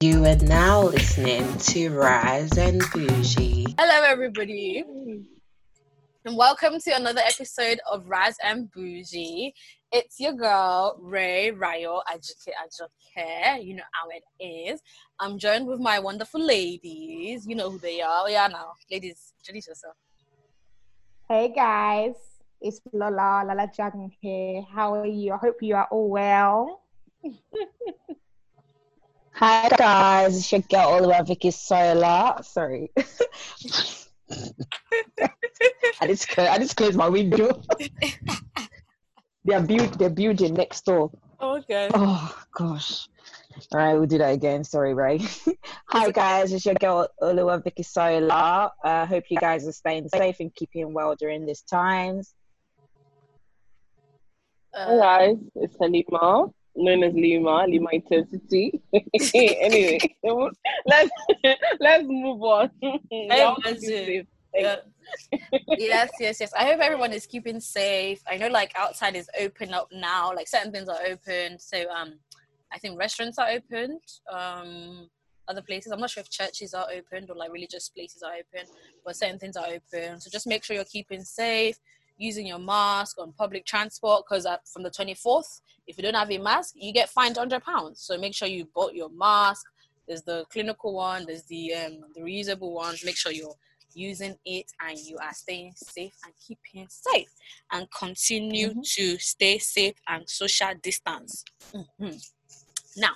You are now listening to Rise and Bougie. Hello, everybody, and welcome to another episode of Rise and Bougie. It's your girl Ray Rayo Ajike Ajoke. You know how it is. I'm joined with my wonderful ladies. You know who they are. Oh, yeah, now, ladies, introduce yourself. Hey guys, it's Lola, Lola Jagan here. How are you? I hope you are all well. Hi guys, it's your girl Oliver Vicky Sola. Sorry. I just close, I just closed my window. they're build they're building next door. Okay. Oh gosh. All right, we'll do that again. Sorry, Ray. Hi guys, it's your girl Oliver Vicky Sola. I uh, hope you guys are staying safe and keeping well during these times. Uh, Hey guys, it's Halima, known as Lima, Lima Intensity. anyway, let's let's move on. Y'all keep yeah. yes, yes, yes. I hope everyone is keeping safe. I know, like outside is open up now. Like certain things are open. So, um, I think restaurants are opened. Um, other places. I'm not sure if churches are opened or like religious places are open, but certain things are open. So just make sure you're keeping safe, using your mask on public transport. Because from the 24th, if you don't have a mask, you get fined 100 pounds. So make sure you bought your mask. There's the clinical one. There's the um, the reusable ones. Make sure you're using it and you are staying safe and keeping safe and continue to stay safe and social distance. Mhm. Now,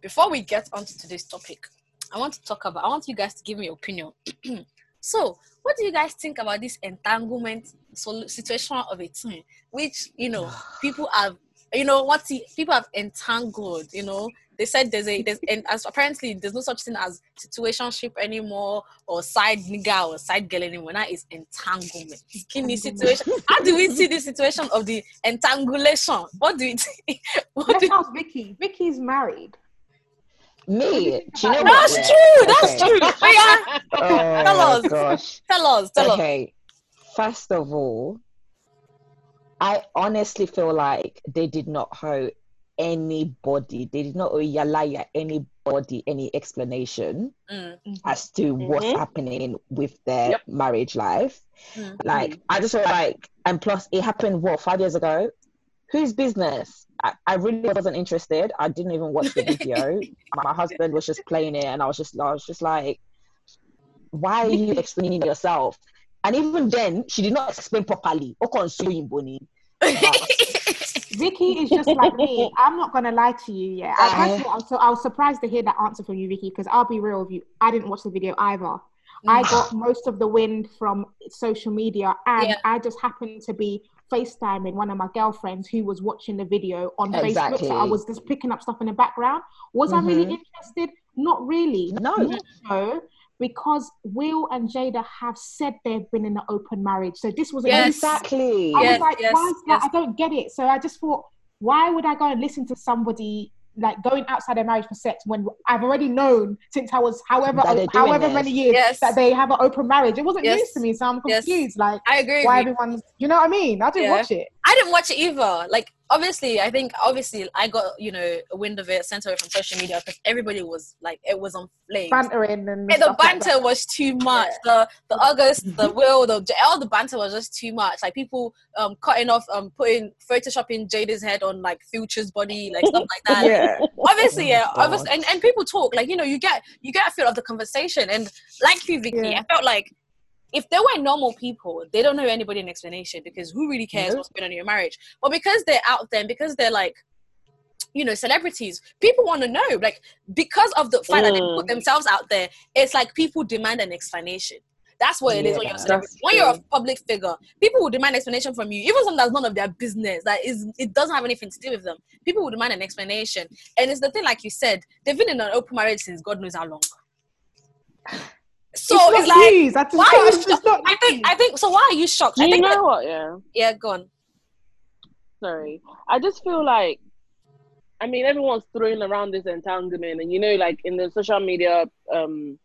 before we get onto today's topic, I want to talk about, I want you guys to give me your opinion. so, what do you guys think about this entanglement situation of a twin, which, you know, people have, you know, what people have entangled, you know, they said there's a there's and as apparently there's no such thing as situationship anymore or side nigga or side girl anymore. Now it's entanglement. In the situation, how do we see the situation of the entangulation? What do we think? What Let's do ask Vicky. Vicky's married. Me, do you know that's what? true. That's Okay. true. But yeah, Oh Tell my us. gosh. tell us, tell us. First of all i honestly feel like they did not owe anybody they did not owe yalaya anybody any explanation Mm, as to what's Mhm. happening with their Yep. marriage life. Mm. like i just feel like and plus it happened what five years ago? Whose business? I, I really wasn't interested. I didn't even watch the video. My husband was just playing it and i was just i was just like why are you explaining yourself and even then she did not explain properly Okon suing Boni. Vicky is just like me. I'm not gonna lie to you. Yeah, I, Uh. first of all, I'm so I was surprised to hear that answer from you, Vicky. Because I'll be real with you, I didn't watch the video either. I got most of the wind from social media, and Yeah. I just happened to be FaceTiming one of my girlfriends who was watching the video on Facebook. So I was just picking up stuff in the background. Was I really Mhm. interested? Not really. No. So because Will and Jada have said they've been in an open marriage. So this was Yes. exactly I Yes, was like, yes, why is that? yes. I don't get it. So I just thought, why would I go and listen to somebody like going outside their marriage for sex when I've already known since I was however That they're doing however this. many years Yes. that they have an open marriage. It wasn't Yes. news to me, so I'm Yes. confused. Like I agree. why everyone's you know what I mean? I didn't Yeah. watch it. I didn't watch it either. Like obviously, I think obviously I got you know a wind of it sent away from social media because everybody was like it was on flame. Bantering and Yeah, the stuff like banter was too much. The the August, the Will, the all the banter was just too much. Like people um cutting off, um putting photoshopping Jada's head on like Future's body, like stuff like that. yeah Obviously, yeah, Oh, obviously, and, and people talk like you know you get you get a feel of the conversation, and like you, Vicky, Yeah. I felt like if they were normal people, they don't know anybody an explanation because who really cares No. what's going on in your marriage? But because they're out there, and because they're like, you know, celebrities, people want to know. Like because of the fact that they put Mm. themselves out there, it's like people demand an explanation. That's what it is when you're a celebrity. When you're a public figure, people will demand an explanation from you, even something that's none of their business. That is, it doesn't have anything to do with them. People will demand an explanation, and it's the thing, like you said, they've been in an open marriage since God knows how long. So it's, it's, like, news. I just why are you it's shocked? not I think, I think. So why are you shocked? Do I you think. know that- what? Yeah. yeah, go on. Sorry. I just feel like, I mean, everyone's throwing around this entanglement, and you know, like in the social media um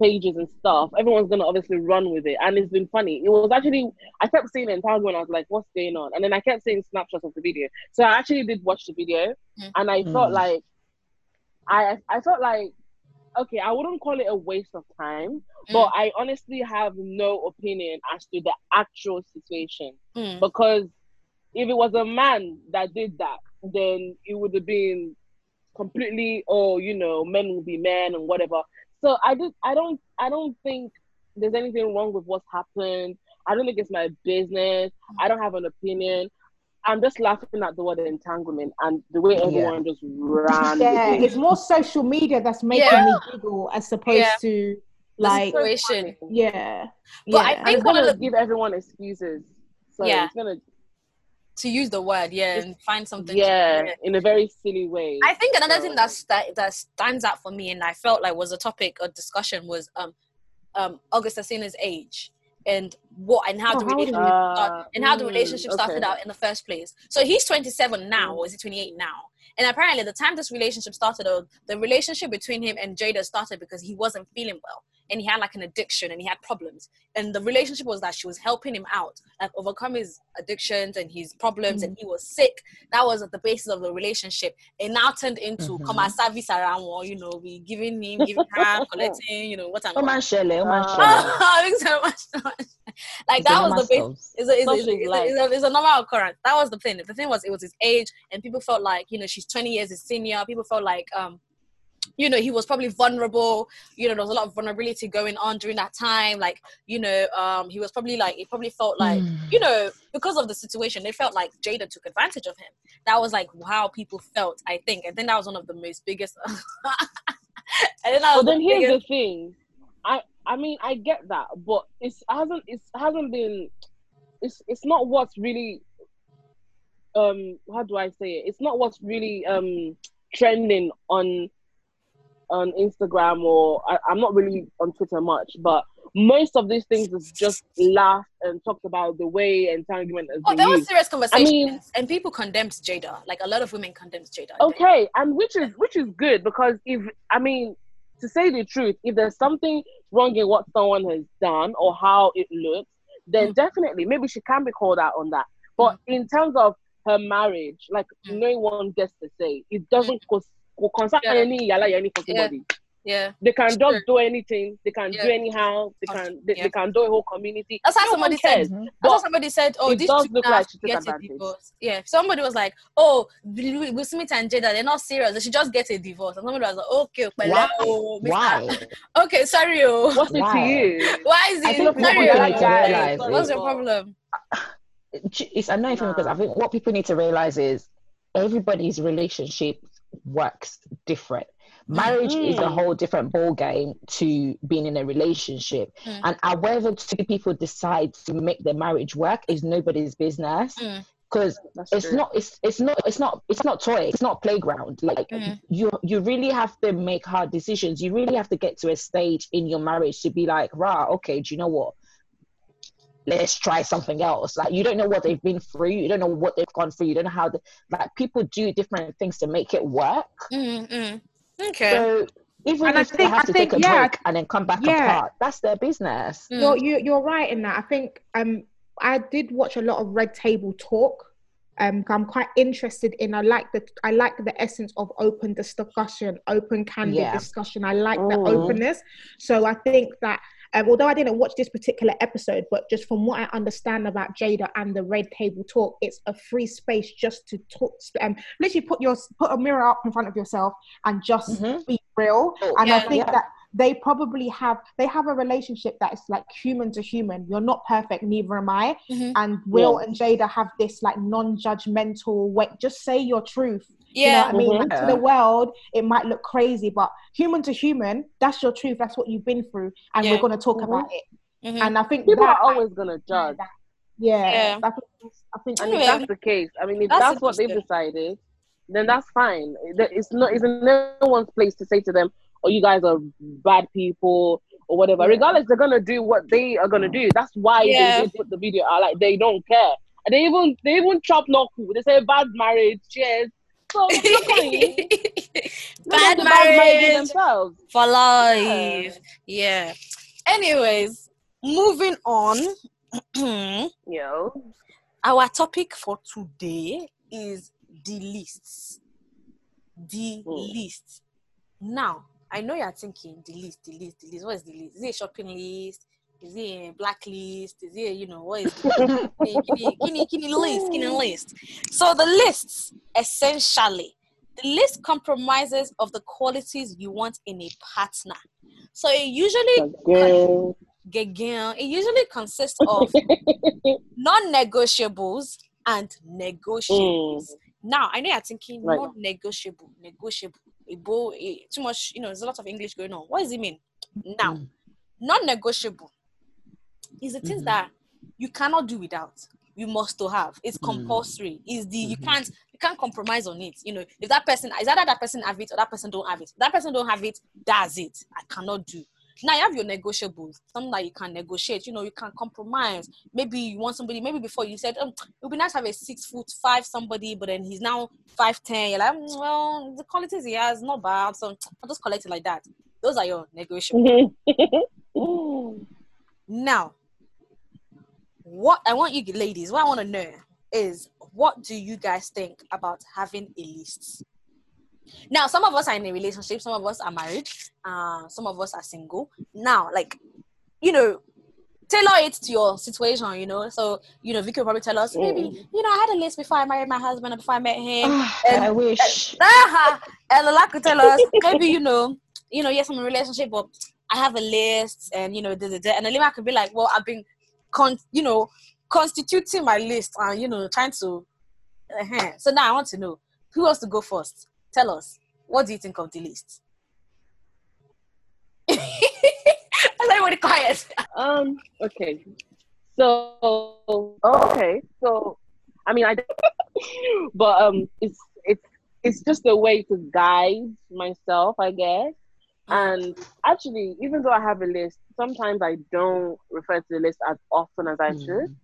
pages and stuff, everyone's gonna obviously run with it, and it's been funny. It was actually I kept seeing entanglement. I was like, "What's going on?" And then I kept seeing snapshots of the video. So I actually did watch the video, Mm. and I felt Mm. like, I I felt like okay, I wouldn't call it a waste of time, Mm. but I honestly have no opinion as to the actual situation Mm. because if it was a man that did that, then it would have been completely, oh, you know, men will be men and whatever. So I did. I don't. I don't think there's anything wrong with what's happened. I don't think it's my business. I don't have an opinion. I'm just laughing at the word entanglement and the way Yeah. everyone just ran. Yeah, it. it's more social media that's making Yeah. me giggle as opposed Yeah. to The like situation. yeah. But I yeah. and think it's one of gonna the- give everyone excuses. So Yeah. it's gonna To use the word, yeah, and find something. yeah, in a very silly way. I think another So- thing that's, that that stands out for me, and I felt like was a topic of discussion was um um August Alsina's age and what and how Oh, the relationship he? start, and how the Uh, relationship mm, started out in the first place. So he's 27 now, or is he 28 now? And apparently, the time this relationship started, uh, the relationship between him and Jada started because he wasn't feeling well and he had like an addiction and he had problems. And the relationship was that she was helping him out, like overcome his addictions and his problems, and he was sick. That was at the basis of the relationship. It now turned into Mhm. come and service around, or, you know, we giving him, giving her, collecting, you know, what I'm Oh man, Shelley, oh man, Shelley. Thanks so much. Like that was the base. It's a, it's, a, Such it's, is a, it's, a, life. it's, a, it's a normal occurrence. That was the thing. The thing was, it was his age, and people felt like you know she's 20 years his senior. People felt like um, you know, he was probably vulnerable. You know, there was a lot of vulnerability going on during that time. Like, you know, um, he was probably like, he probably felt like, you know, because of the situation, they felt like Jada took advantage of him. That was like how people felt, I think. And then that was one of the most biggest. and then that But was then the here's biggest, the thing. I I mean I get that, but it's hasn't it's hasn't been it's it's not what's really um how do I say it? It's not what's really um trending on on Instagram or I, I'm not really on Twitter much, but most of these things is just laughed and talked about the way entanglement has Oh, there was serious conversations, mean- and people condemned Jada. Like a lot of women condemned Jada. okay and which is which is good because if i mean to say the truth if there's something wrong in what someone has done or how it looks then Mm. definitely maybe she can be called out on that but in terms of her marriage like Mm. no one gets to say it doesn't cause will concern Yeah. any yala any fucking Yeah. body Yeah, they can Sure. just do anything they can Yeah. do anyhow they can they, Yeah. they can do a whole community that's how No somebody said. cares. Mhm. That's But what somebody said. Oh, this these does look like should she get a divorce. Yeah, somebody was like, "Oh, Will Will Smith and Jada, they're not serious. They should just get a divorce." And somebody was like, "Okay, pẹ̀lẹ́ Why? o, Mr. Why? Okay, sorry, oh. what's it to you Why is it? sorry, people oh. realize What's is- your problem? it's annoying for me because I think what people need to realize is everybody's relationship works different. Marriage is a Mm. whole different ball game to being in a relationship, Mm. and however two people decide to make their marriage work is nobody's business. Mm. Because That's it's true. not, it's it's not, it's not, it's not toy. It's not playground. Like Mhm. you, you really have to make hard decisions. You really have to get to a stage in your marriage to be like, rah, okay, do you know what? Let's try something else. Like you don't know what they've been through, you don't know what they've gone through, you don't know how the like people do different things to make it work. Mm, mm. Okay. So even And I if they have I to think, take a yeah, break and then come back yeah. apart, that's their business. Mm. You're you, you're right in that. I think um I did watch a lot of Red Table Talk. Um, I'm quite interested in. I like the I like the essence of open discussion, open candid Yeah. discussion. I like the Mhm. openness. So I think that um, although I didn't watch this particular episode, but just from what I understand about Jada and the Red Table Talk, it's a free space just to talk. Um, literally put your put a mirror up in front of yourself and just Mhm. be real. Oh, And I think Yeah. that they probably have they have a relationship that is like human to human. You're not perfect, neither am I. Mhm. And Will and Jada have this like non-judgmental way. Just say your truth. You know Yeah. what I mean? Like, to the world, it might look crazy, but human to human, that's your truth. That's what you've been through, and Yeah. we're gonna talk Mhm. about it. Mhm. And I think People that, are always gonna judge. yeah, Yeah. I think, I think And Anyway, if that's the case, I mean, if that's that's, what they've decided, then that's fine. It's not. It's no one's place to say to them, "Oh, you guys are bad people" or whatever. Yeah. Regardless, they're gonna do what they are gonna do. That's why Yeah. they put the video out. Like they don't care. And they even they even chop knuckle. They say bad marriage. Cheers. So not funny. Bad marriage themselves. for life. Yeah. Anyways, moving on. Know. Our topic for today is the lists. The Mm. list. Now, I know you're thinking the list, the list, the list. What is the list? Is it a shopping list? Is it a blacklist? Is it, you know, what is it? Guinea, Guinea list, list. So the lists, essentially, the list compromises of the qualities you want in a partner. So it usually. It usually consists of non-negotiables and negotiables. Mm. Now, I know you're thinking Right. non-negotiable, negotiable. A bo- too much, you know, there's a lot of English going on. What does it mean? Now, Mm. non-negotiable is the things Mhm. that you cannot do without. You must to have. It's Mm. compulsory. Is the you Mhm. can't you can't compromise on it. You know, if that person is either that person have it or that person don't have it. If that person don't have it, that's it. I cannot do. Now you have your negotiables, something that you can negotiate. You know, you can compromise. Maybe you want somebody. Maybe before you said, um, it would be nice to have a six foot five somebody, but then he's now five ten. You're like, "Mm, well, the qualities he has not bad, so I'll just collect it like that. Those are your negotiables. Now, what I want you ladies, what I want to know is what do you guys think about having a list? Now, some of us are in a relationship, some of us are married, uh, some of us are single. Now, like, you know, tailor it to your situation, you know. So, you know, Vicky will probably tell us, maybe, you know, I had a list before I married my husband or before I met him. and, I wish. Ah, and Lola could tell us maybe you know, you know, yes, I'm in a relationship, but I have a list, and you know, da, da, da. and Alima could be like, well, I've been, con- you know, constituting my list and you know, trying to. uh So now I want to know who wants to go first. Tell us what do you think of the list? Is everybody quiet? Um. Okay. So okay. So I mean, I. but um, it's it's it's just a way to guide myself, I guess. And actually, even though I have a list, sometimes I don't refer to the list as often as I should.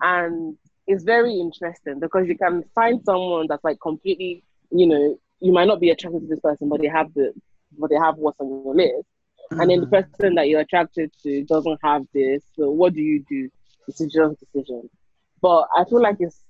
And it's very interesting because you can find someone that's like completely, you know, you might not be attracted to this person, but they have the, but they have what's on your list and then the mm. person that you're attracted to doesn't have this. So what do you do? Decision, decision. But I feel like it's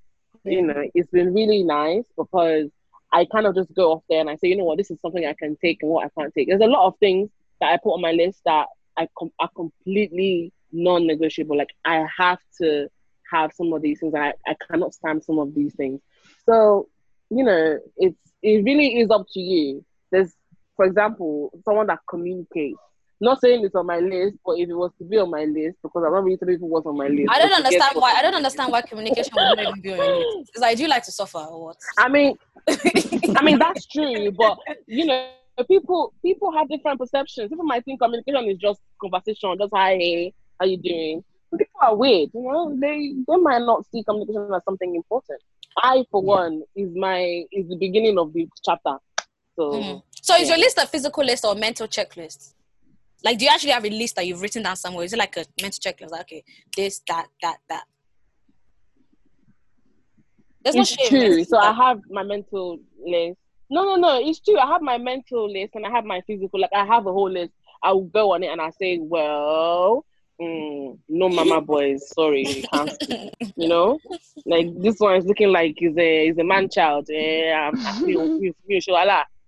you know it's been really nice because I kind of just go off there and I say, you know what, this is something I can take and what I can't take. There's a lot of things that I put on my list that I com- are completely non-negotiable. Like I have to have some of these things. I I cannot stand some of these things. So you know, it's it really is up to you. There's, for example, someone that communicates. Not saying it's on my list, but if it was to be on my list, because I'm not really telling people what's on my list. I don't but to get understand why. I don't understand why communication would not even be on your list. Because I do like to suffer or what? I mean, I mean that's true, but you know, people people have different perceptions. People might think communication is just conversation, just hi, hey, how you doing? But People are weird, you know. They they might not see communication as something important. I, for Yeah. one, is my is the beginning of the chapter. So Mm. So is your list a physical list or mental checklist? Like, do you actually have a list that you've written down somewhere? Is it like a mental checklist? Like, okay, this, that, that, that. There's it's no shame. true. So I have my mental list. No, no, no. It's true. I have my mental list and I have my physical. Like I have a whole list. I will go on it and I say, well, mm, no, mama boys, sorry, cancel. you know, like this one is looking like he's a he's a man child. Yeah,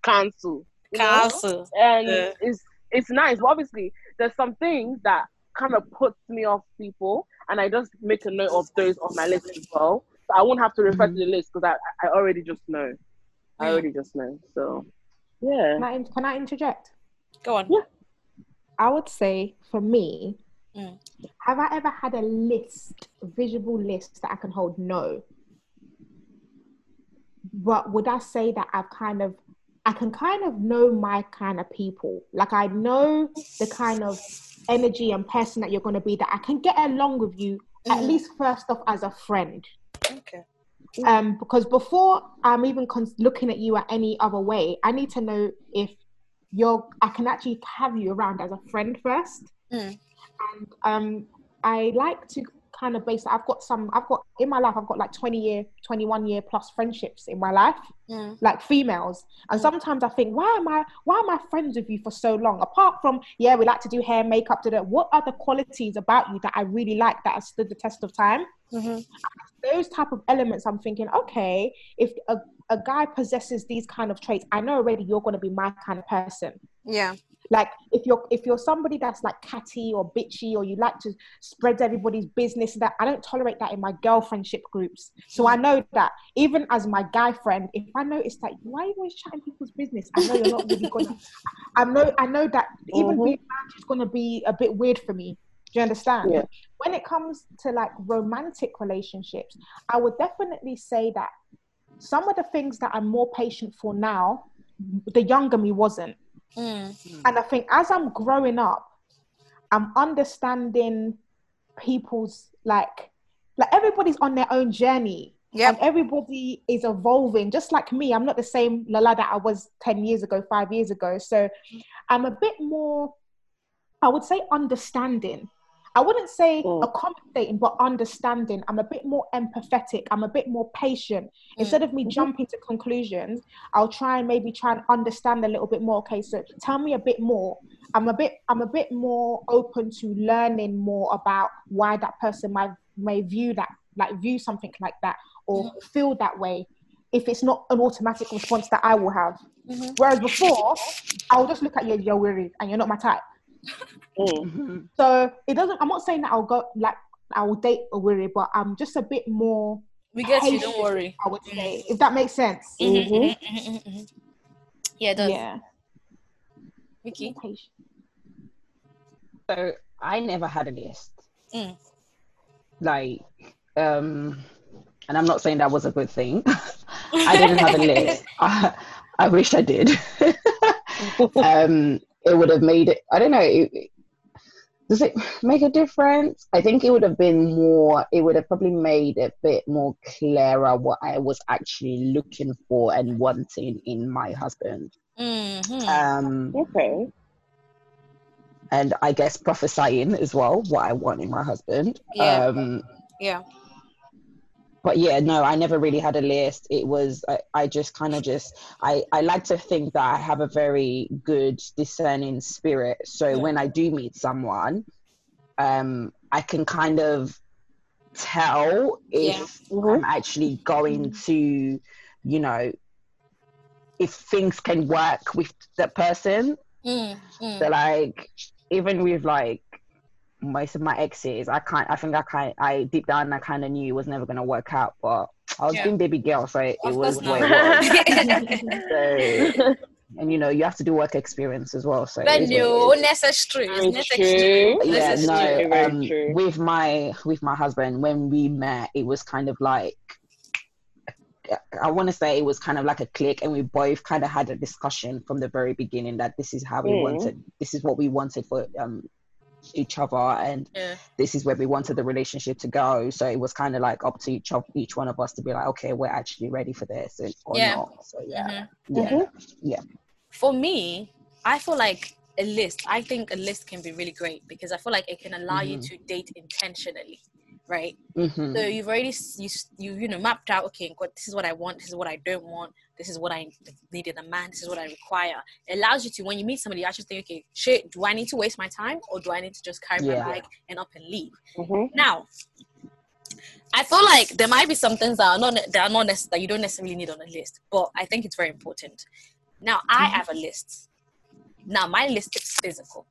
cancel. you know? Cancel. and Yeah. it's it's nice. But obviously, there's some things that kind of puts me off people, and I just make a note of those on my list as well. So I won't have to refer to the list because I I already just know. I Mm. already just know. So yeah. Can I, can I interject? Go on. Yeah. I would say for me, Mm. have I ever had a list, a visual list that I can hold? No. But would I say that I've kind of, I can kind of know my kind of people. Like I know the kind of energy and person that you're going to be, that I can get along with you, at Mm. least first off as a friend. Okay. um, because before I'm even con- looking at you at any other way, I need to know if you're. I can actually have you around as a friend first. Mm. And um, I like to kind of base. I've got some. I've got in my life. I've got like twenty year, twenty one year plus friendships in my life, Mm. like females. And sometimes I think, why am I? Why am I friends with you for so long? Apart from yeah, we like to do hair, makeup, to that. What are the qualities about you that I really like that have stood the test of time? Mhm. those type of elements i'm thinking okay if a, a guy possesses these kind of traits, I know already you're going to be my kind of person. Yeah. Like if you're if you're somebody that's like catty or bitchy or you like to spread everybody's business, that I don't tolerate that in my girlfriendship groups. So I know that even as my guy friend, if I notice that why are you always chatting people's business, I know you're not really gonna. I know I know that even Mhm. being married is gonna be a bit weird for me. Do you understand? Yeah. When it comes to like romantic relationships, I would definitely say that some of the things that I'm more patient for now, the younger me wasn't. Mm. And I think as I'm growing up, I'm understanding people's like like everybody's on their own journey. Yeah. And everybody is evolving, just like me. I'm not the same Lala that I was 10 years ago, five years ago. So I'm a bit more, I would say, understanding. I wouldn't say Mm. accommodating, but understanding. I'm a bit more empathetic. I'm a bit more patient. Instead of me jumping to conclusions, I'll try and maybe try and understand a little bit more. Okay, so tell me a bit more. I'm a bit, I'm a bit more open to learning more about why that person might may view that, like view something like that, or feel that way. If it's not an automatic response that I will have. Mhm. Whereas before, I'll just look at you, you're weary, and you're not my type. Mm. So it doesn't. I'm not saying that I'll go like I will date a weary, but I'm just a bit more. We get you. Don't worry. I would say, if that makes sense. Mhm, Mhm. mhm, mhm, mhm. Yeah, it does. Yeah. Vicky. Patient. So I never had a list. Mm. Like, um, and I'm not saying that was a good thing. I didn't have a list. I, I wish I did. um, it would have made it. I don't know. It, does it make a difference? I think it would have been more. It would have probably made a bit more clearer what I was actually looking for and wanting in my husband. Mhm. Um, Okay. and I guess prophesying as well what I want in my husband. Yeah. Um, Yeah. But yeah, no, I never really had a list. It was I, I just kind of just I I like to think that I have a very good discerning spirit. So Yeah. when I do meet someone, um, I can kind of tell if Yeah. Mhm. I'm actually going to, you know, if things can work with that person. Mm, mm. So like even with like most of my exes, I can't. I think I kind. I deep down, I kind of knew it was never gonna work out. But I was Yeah. being baby girl, so it, it was course what it was. So, and you know, you have to do work experience as well. So it But is what it no, is. necessary. Very necessary. true. yeah, Necessary. no. Um, true. with my with my husband, when we met, it was kind of like I want to say it was kind of like a click, and we both kind of had a discussion from the very beginning that this is how we Mm. wanted, this is what we wanted for um each other, and Yeah. this is where we wanted the relationship to go. So it was kind of like up to each of each one of us to be like, okay, we're actually ready for this and, or Yeah. not. So yeah, Mhm. yeah, For me, I feel like a list. I think a list can be really great because I feel like it can allow you Mhm. to date intentionally, right? hmm So you've already you you you know mapped out. Okay, God, this is what I want. This is what I don't want. This is what I need in a man. This is what I require. It allows you to when you meet somebody, you actually think, okay, shit, do I need to waste my time or do I need to just carry Yeah. my bag and up and leave? Mhm. Now, I feel like there might be some things that are not that are not necess- that you don't necessarily need on a list, but I think it's very important. Now, I have a list. Now, my list is physical.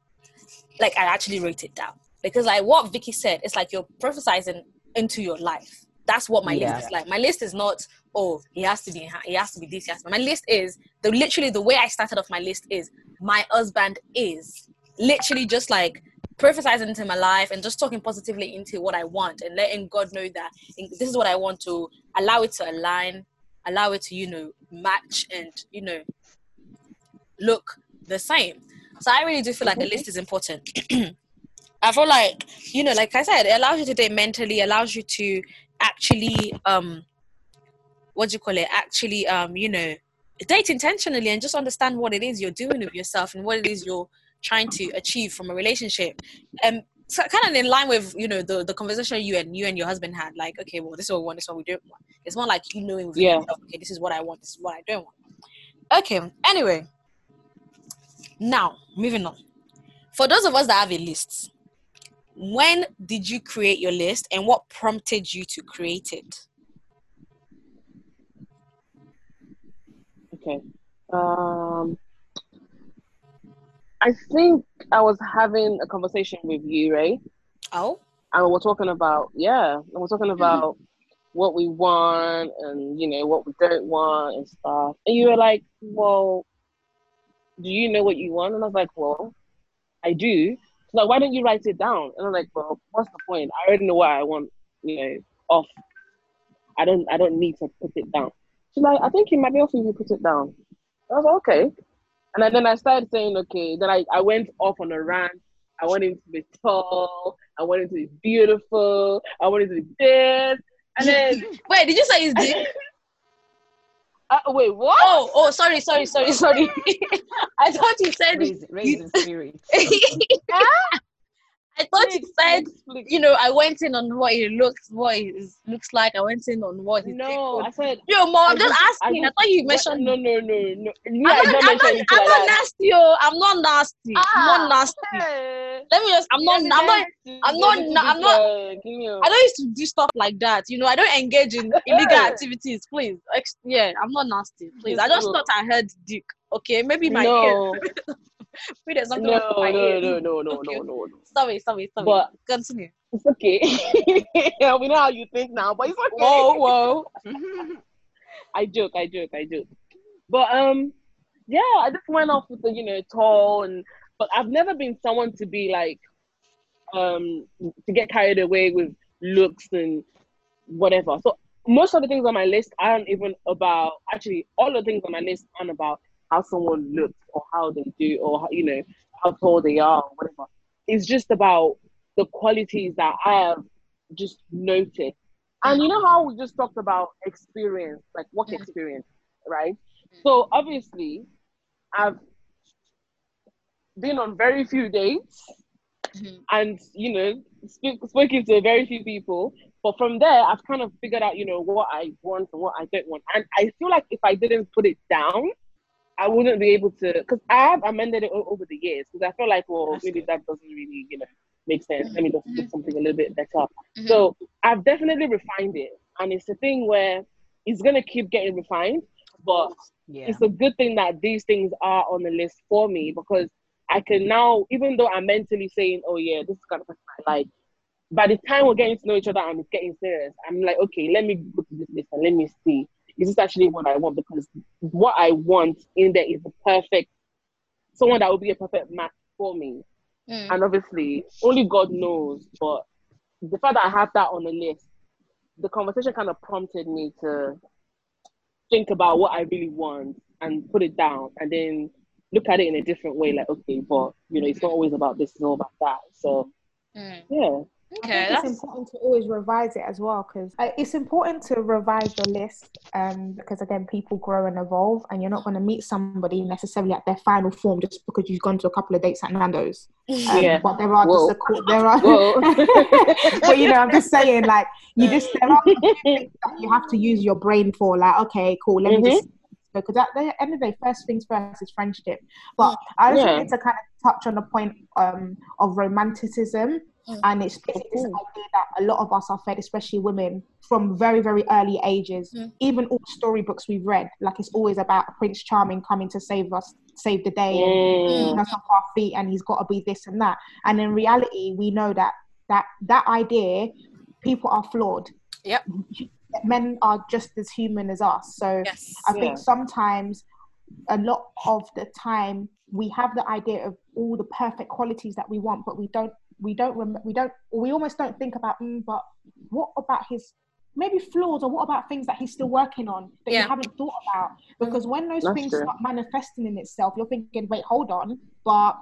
Like I actually wrote it down because, like what Vicky said, it's like you're prophesizing into your life. That's what my Yeah. list is like. My list is not, oh, he has to be, he has to be this. He has to. My list is the literally the way I started off my list is my husband is literally just like prophesizing into my life and just talking positively into what I want and letting God know that this is what I want to allow it to align, allow it to, you know, match and, you know, look the same. So I really do feel like a list is important. I feel like, you know, like I said, it allows you to date mentally, allows you to actually, um, what do you call it? Actually, um, you know, date intentionally and just understand what it is you're doing with yourself and what it is you're trying to achieve from a relationship. Um, so kind of in line with you know the the conversation you and you and your husband had, like, okay, well, this is what we want, this is what we don't want. It's more like you knowing Yeah. yourself, okay, this is what I want, this is what I don't want. Okay, anyway, now moving on. For those of us that have a list, when did you create your list and what prompted you to create it? Okay. Um, I think I was having a conversation with you, Ray, Oh. and we're talking about yeah, and we're talking about what we want and you know what we don't want and stuff. And you were like, "Well, do you know what you want?" And I was like, "Well, I do." Like, "Why don't you write it down?" And I'm like, "Well, what's the point? I already know what I want. You know, off. I don't. I don't need to put it down." She's like, "I think it might be off if you put it down." I was like, "Okay." And then- then I started saying, "Okay." Then I, I went off on a rant. I wanted to be tall. I wanted to be beautiful. I wanted to be this. And then, Wait, did you say it's dick? uh, wait, what? Oh, oh, sorry, sorry, sorry, sorry. I thought you said. Raising, raising spirits. I thought you said. You know, I went in on what it looks, what it is, looks like. I went in on what his No, I said. Yo, mom, I I'm just just- I asking. I, just- thought you mentioned. No, no, no, no. I'm Yeah, I not, I'm not, I'm like not nasty, oh. I'm not nasty. I'm Ah, not nasty. hey. Let me just. I'm not. I'm not. I'm not- I'm not- not. I don't used to do stuff like that. You know, I don't engage in illegal activities. Please, yeah, I'm not nasty. Please, I just thought I heard dick. Okay, maybe my ear. No, Maybe there's something no, wrong with my no, ear. no, no, no, Okay, no, no, no. Sorry, sorry, sorry. But- continue. It's okay. we know how you think now, but it's okay. Whoa, whoa. I joke, I joke, I joke. But um, yeah, I just went off with the you know tall and but I've never been someone to be like um to get carried away with looks and whatever. So most of the things on my list aren't even about actually all the things on my list aren't about how someone looks or how they do or how, you know how tall they are or whatever. It's just about the qualities that I have just noticed. And you know how we just talked about experience, like work Mhm. experience, right? So obviously, I've been on very few dates Mhm. and you know speak, spoken to very few people. But from there, I've kind of figured out, you know, what I want and what I don't want. And I feel like if I didn't put it down, I wouldn't be able to, because I have amended it over the years. Because I feel like, well, That's maybe good. that doesn't really, you know, make sense. Let me just do Mhm. something a little bit better. Mhm. So I've definitely refined it, and it's a thing where it's gonna keep getting refined. But Yeah. it's a good thing that these things are on the list for me because I can now, even though I'm mentally saying, "Oh yeah, this is kind of person I like," by the time we're getting to know each other and it's getting serious, I'm like, "Okay, let me go to this list and let me see is this actually what I want?" Because what I want in there is the perfect someone that will be a perfect match for me. Mm. And obviously, only God knows. But the fact that I have that on the list, the conversation kind of prompted me to think about what I really want and put it down and then look at it in a different way. Like, okay, but you know, it's not always about this, it's all about that. So, Mm. yeah. I Okay, it's important to always revise it as well because uh, it's important to revise your list um, because again people grow and evolve and you're not going to meet somebody necessarily at their final form just because you've gone to a couple of dates at Nando's. Um, Yeah. But there are Whoa. just a, there are but you know I'm just saying like you just there are things that you have to use your brain for like okay cool let me Mm-hmm. just because at the end of the day first things first is friendship but I just Yeah. wanted to kind of touch on the point um, of romanticism Mm. and it's basically this idea that a lot of us are fed, especially women, from very, very early ages. Mm. Even all storybooks we've read, like it's always about Prince Charming coming to save us, save the day, and Mm. keeping us off our feet, and he's got to be this and that. And in reality, we know that that that idea, people are flawed. Yep. Men are just as human as us. So yes. I Yeah. think sometimes, a lot of the time, we have the idea of all the perfect qualities that we want, but we don't. We don't. Rem- we don't. We almost don't think about. Mm, but what about his maybe flaws, or what about things that he's still working on that Yeah. you haven't thought about? Because when those That's things true. start manifesting in itself, you're thinking, wait, hold on, but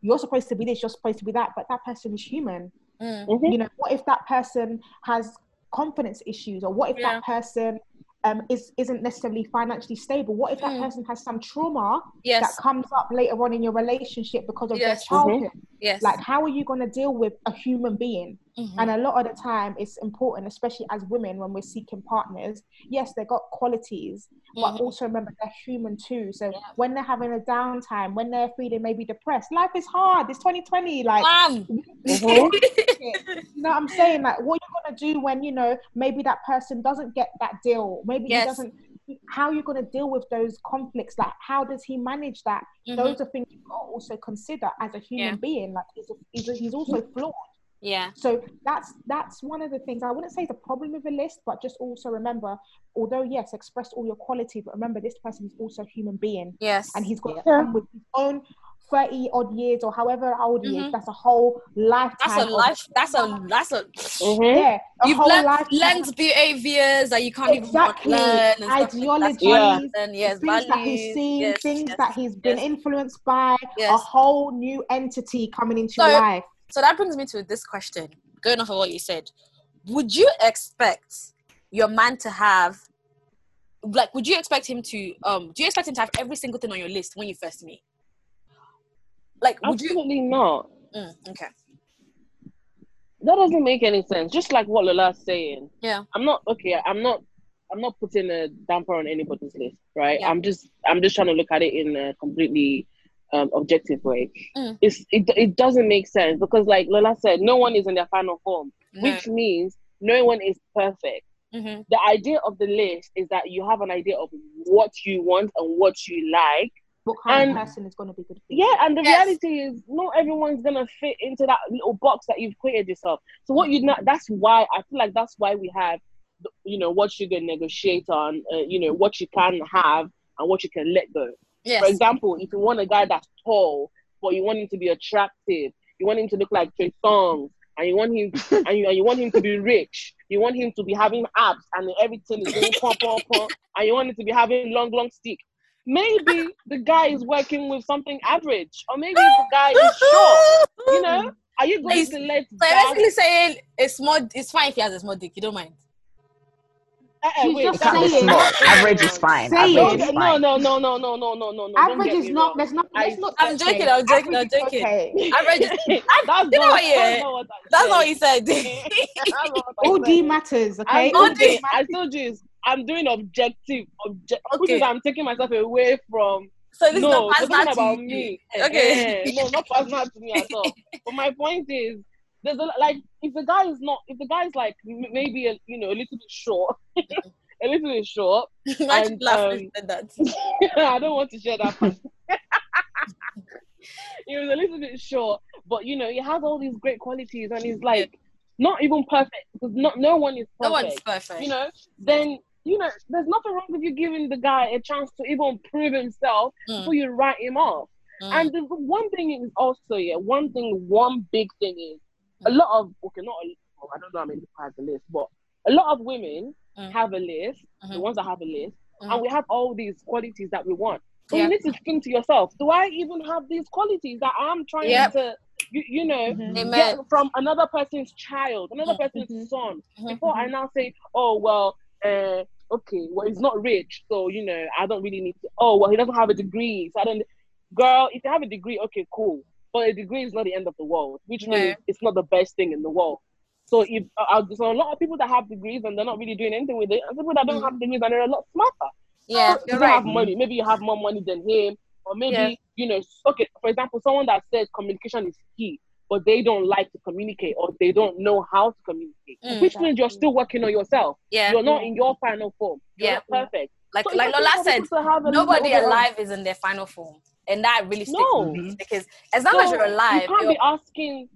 you're supposed to be this, you're supposed to be that, but that person is human Mm. Mhm. you know what if that person has confidence issues or what if Yeah. that person um, is isn't necessarily financially stable what if that Mm. person has some trauma Yes. that comes up later on in your relationship because of Yes. their Mm-hmm. Yes. like how are you going to deal with a human being Mhm. and a lot of the time it's important especially as women when we're seeking partners yes they got qualities but Mhm. also remember they're human too so Yeah. when they're having a downtime when they're feeling maybe depressed life is hard it's 2020 like you know what I'm saying? Like, what you gonna do when you know maybe that person doesn't get that deal? Maybe Yes. he doesn't how you're going to deal with those conflicts like how does he manage that Mhm. those are things you got to also consider as a human Yeah. being like he's, a, he's, a, he's also flawed Yeah. so that's that's one of the things I wouldn't say is a problem with a list, but just also remember, although yes, express all your quality, but remember this person is also a human being, Yes. and he's got to Yeah. come with his own thirty odd years or however old he Mhm. is. That's a whole lifetime. that's a of- life. That's a. That's a. Mhm. Yeah, a You've whole learned, learned behaviors that you can't Exactly. even learn. And stuff like. Ideologies, Yeah. And yes, things that he's seen, yes, things yes, that he's been yes. influenced by, a whole new entity coming into So- your life. So that brings me to this question. Going off of what you said, would you expect your man to have, like, would you expect him to, um, do you expect him to have every single thing on your list when you first meet? Like, would you? Absolutely not. Mm, okay. That doesn't make any sense. Just like what Lola's saying. Yeah. I'm not okay. I'm not. I'm not putting a damper on anybody's list, right? Yeah. I'm just. I'm just trying to look at it in a completely um, objective way. Mm. It's. It, it doesn't make sense because, like Lola said, no one is in their final form, No. which means no one is perfect. Mhm. The idea of the list is that you have an idea of what you want and what you like. What kind And- of person is going to be good for you? Yeah, and the Yes. reality is not everyone's gonna fit into that little box that you've created yourself. So what you not that's why I feel like that's why we have you know what you can negotiate on, uh, you know what you can have and what you can let go. Yes. For example, if you want a guy that's tall, but you want him to be attractive, you want him to look like Trey Songz, and you want him and you, and you want him to be rich, you want him to be having abs and everything is going pom pom pom, and you want him to be having long long stick. Maybe the guy is working with something average, or maybe the guy is short. You know, are you going He's- to let So you're that? basically saying it's small. It's fine if he has a small dick. You don't mind. Uh, uh, wait, just that- Can't saying- small. no, no, Average is fine. Saying- No, Average is no, fine. no, no, no, no, no, no, no, no. don't Average is me not. wrong. Let's not. Let's I- not. I'm okay. joking, I'm joking, I'm joking. Okay. Average is- that's You not, know what, that's yeah? not what I That's what he said. That's not what I All said. D matters. Okay. I'm All All doing, D- D I told you, is I'm doing objective, object, which Okay. is I'm taking myself away from. so this no, is not about me. Okay. Eh, no, not personal to me at all. But my point is, there's a, like if the guy is not, if the guy is like m- maybe a, you know a little bit short, a little bit short. Imagine And, laughing um, at that. I don't want to share that. he was a little bit short, but you know he has all these great qualities, and he's like not even perfect because not no one is perfect. No one's perfect. you know, then you know, there's nothing wrong with you giving the guy a chance to even prove himself Mm. before you write him off. Mm. And the one thing is also, yeah, one thing, one big thing is a lot of okay, not a, well, I don't know how many people have the list, but a lot of women Mm. have a list, the Mhm. ones that have a list, Mhm. and we have all these qualities that we want. So Yeah. you need to think to yourself, do I even have these qualities that I'm trying Yep. to, you, you know, Mhm. Get from another person's child, another Mhm. person's son, Mhm. before I now say, oh well, uh, okay, well he's not rich, so you know I don't really need to. Oh well, he doesn't have a degree, so I don't. Girl, if you have a degree, okay, cool, but a degree is not the end of the world, which means it's not the best thing in the world. So if uh, uh, so, a lot of people that have degrees and they're not really doing anything with it, and people that don't Mm. have degrees and they're a lot smarter. Yeah, So, you're if have money, maybe you have more money than him, or maybe Yeah. you know, okay, for example, someone that says communication is key, but they don't like to communicate or they don't know how to communicate, Mm. which means you're still working on yourself. Yeah, You're not in your final form. You're Yeah. not perfect. like So like Lola said, people to have a nobody little bit of- alive is in their final form, and that really sticks No. because as long So as you're alive, you can't be asking.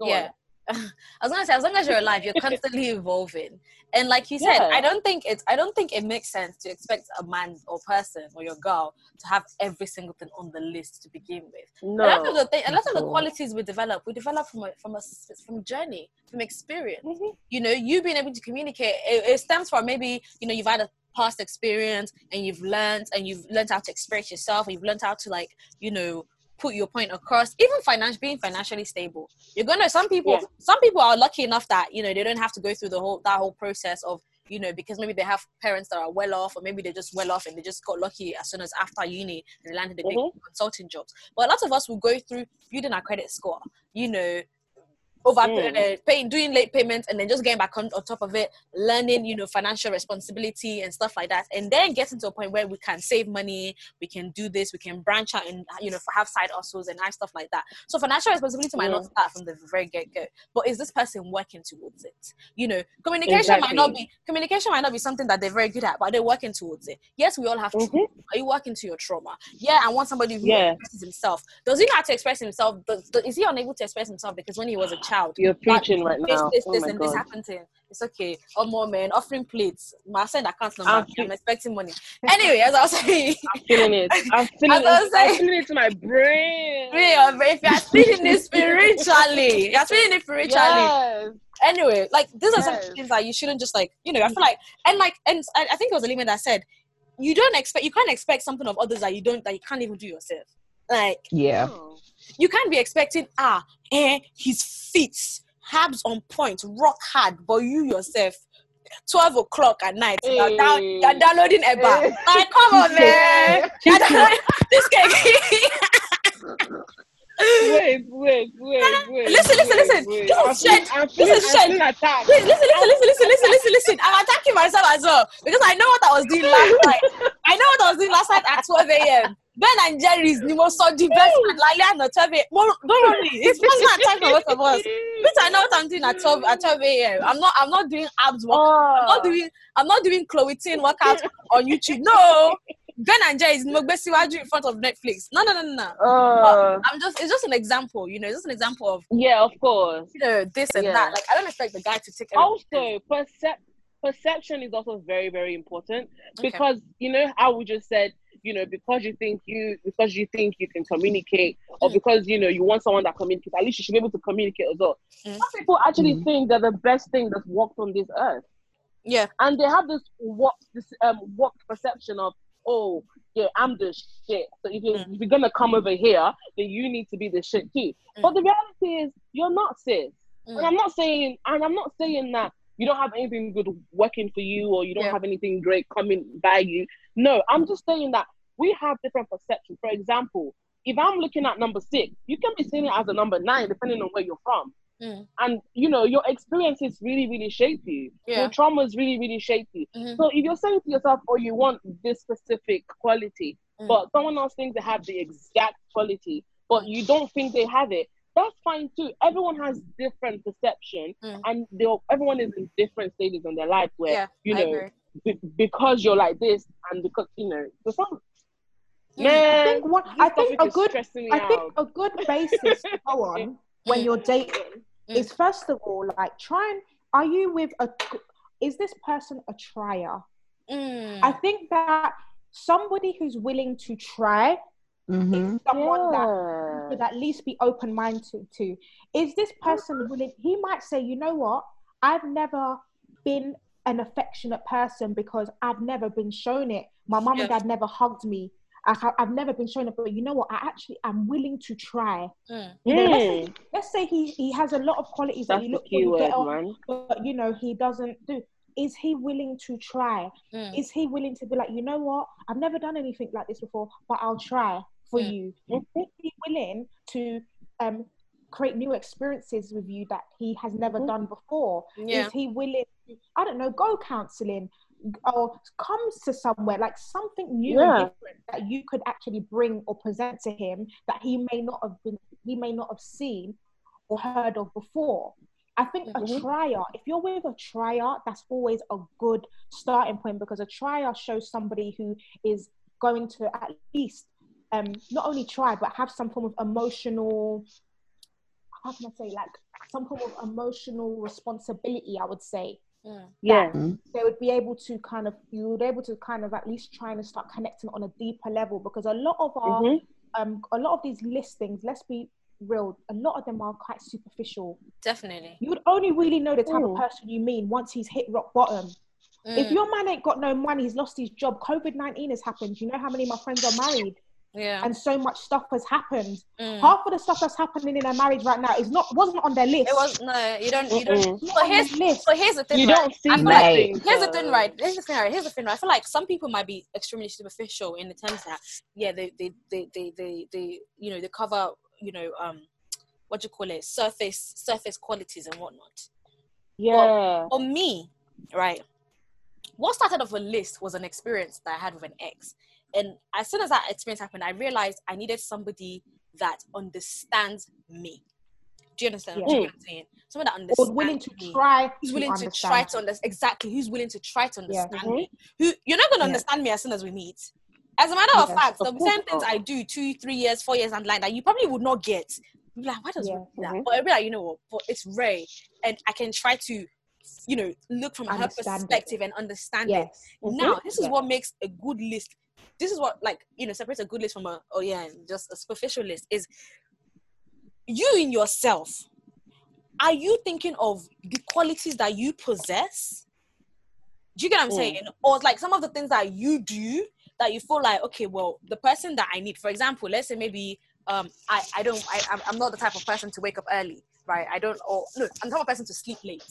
Yeah. I was gonna say, as long as you're alive, you're constantly evolving. And like you said, Yeah. I don't think it's I don't think it makes sense to expect a man or person or your girl to have every single thing on the list to begin with. No, A lot of the thing, a lot of the qualities we develop, we develop from a from a from journey, from experience. Mhm. You know, you being able to communicate, it, it stems from maybe you know you've had a past experience and you've learned and you've learned how to express yourself. And you've learned how to like you know put your point across. Even finance, being financially stable, you're gonna. Some people, Yeah. some people are lucky enough that you know they don't have to go through the whole that whole process of you know because maybe they have parents that are well off or maybe they're just well off and they just got lucky as soon as after uni and they landed a big Mhm. consulting jobs but a lot of us will go through building our credit score you know over Mm. uh, paying, doing late payments, and then just getting back on, on top of it, learning, you know, financial responsibility and stuff like that, and then getting to a point where we can save money, we can do this, we can branch out and you know have side hustles and have stuff like that. So financial responsibility might not start from the very get go, but is this person working towards it? You know, communication might not be communication might not be something that they're very good at, but they're working towards it. Yes, we all have. Mhm. Are you working to your trauma? Yeah, I want somebody who Yeah. expresses himself. Does he know how to express himself? Does, does- is he unable to express himself because when he was a child, You're that preaching right this, now. this, oh this, my and this happened to him? It's okay. Oh, more man, offering plates. My send account number. I'm I'm, expecting money. Anyway, as I was saying, I'm feeling it. I'm feeling As I was it. I'm feeling it to my brain. real, if you're feeling it spiritually, you're feeling it spiritually. Yes. Anyway, like these are some things that you shouldn't just like, you know, I feel like, and like, and I, I think it was a limit that said, you don't expect, you can't expect something of others that you don't, that you can't even do yourself. Like, Yeah. Oh. You can't be expecting ah eh his feet habs on point rock hard but you yourself 12 o'clock at night you're, down, you're downloading a bar Hey. like come on man this guy Wait, wait, wait, wait. Listen, listen, listen. wait. This is shed. feeling- This is shed. Listen, listen, listen, listen, listen, listen, listen. I'm attacking myself as well because I know what I was doing last night. I know what I was doing last night at 12 a.m. Ben and Jerry's the most the best friend, like at 12 a.m. Don't worry, it's personal time for both of us. Because I know what I'm doing at 12 at 12 a.m. I'm not I'm not doing abs work. I'm Oh. not doing I'm not doing Chloe workout on YouTube. No. Ben and Jerry's Mogbesiwaju in front of Netflix. No, no, no, no, no. Uh, I'm just it's just an example, you know, it's just an example of yeah, of course. you know this and Yeah. that. Like I don't expect the guy to take everything. Also, percep- perception is also very, very important Okay. because you know how we just said, you know, because you think you because you think you can communicate, or Mm. because you know you want someone that communicates, at least you should be able to communicate as well. Mm. Some people actually Mm. think they're the best thing that's walked on this earth. Yeah. and they have this warped this um warped perception of oh yeah I'm the shit. So if you're, Mm. if you're gonna come over here, then you need to be the shit too. Mm. But the reality is you're not sis. Mm. And I'm not saying and I'm not saying that you don't have anything good working for you or you don't Yeah. have anything great coming by you. No, I'm just saying that we have different perceptions. For example, if I'm looking at number six, you can be seeing it as a number nine depending on where you're from Mm. and you know your experiences really really shape you Yeah. your traumas really really shape you Mhm. so if you're saying to yourself oh you want this specific quality Mm. but someone else thinks they have the exact quality but you don't think they have it that's fine too everyone has different perception Mm. and everyone is in different stages in their life where Yeah, you know be- because you're like this and because you know for some. Man I think what I think a good stressing me I think a good basis to go on when Mm. you're dating Mm. is first of all like try and are you with a is this person a trier? Mm. I think that somebody who's willing to try Mm-hmm. is someone that Yeah. would at least be open minded to. Is this person willing? He might say, you know what? I've never been an affectionate person because I've never been shown it. My mum and dad never hugged me. I ha- I've never been shown up, but you know what? I actually am willing to try. Mm. You know, let's say, let's say he, he has a lot of qualities that that's you the look for, you word get on, man but you know he doesn't do. Is he willing to try? Mm. Is he willing to be like, you know what? I've never done anything like this before, but I'll try for Mm. you. Is he willing to um, create new experiences with you that he has never Mhm. done before? Yeah. Is he willing to, I don't know, go counseling or come to somewhere like something new Yeah. and different that you could actually bring or present to him that he may not have been, he may not have seen or heard of before. I think a Mhm. trier, if you're with a trier, that's always a good starting point because a trier shows somebody who is going to at least um, not only try but have some form of emotional, how can I say, like some form of emotional responsibility. I would say Mm. yeah they would be able to kind of you would be able to kind of at least try and start connecting on a deeper level because a lot of our Mhm. um a lot of these listings, let's be real, a lot of them are quite superficial. Definitely. You would only really know the type Mm. of person you mean once he's hit rock bottom. If Mm. your man ain't got no money, he's lost his job, COVID 19 has happened. You know how many of my friends are married yeah. and so much stuff has happened. Mm. Half of the stuff that's happening in their marriage right now is not wasn't on their list. It was no, you don't. You don't. On here's list. so here's the thing. you right? don't see I feel like- things, Here's the thing, right? Here's the thing, right? Here's the thing, right? I feel like some people might be extremely superficial in the terms that, yeah, they, they, they, they, they, they you know, they cover, you know, um, what do you call it surface surface qualities and whatnot. Yeah. For me, right, what started off a list was an experience that I had with an ex. And as soon as that experience happened, I realized I needed somebody that understands me. Do you understand what I'm saying? Someone that Or understands willing to me. try. Who's willing to understand. try to understand exactly who's willing to try to understand Mhm. me. Who you're not gonna Yeah. understand me as soon as we meet. As a matter of Yes, fact, be certain things. I do two, three years, four years the line that you probably would not get. You'll be like, why does Yeah. That? Mhm. But be like, you know what? But it's rare, and I can try to, you know, look from her Understand it. perspective and understand it. Yes. Now, this is Yeah. what makes a good list. This is what like you know separates a good list from a oh yeah just a superficial list is you in yourself. Are you thinking of the qualities that you possess? Do you get what I'm Mm. saying? Or like some of the things that you do that you feel like okay, well, the person that I need, for example, let's say maybe um I I don't I I'm- I'm not the type of person to wake up early, right? I don't or no, I'm the type of person to sleep late,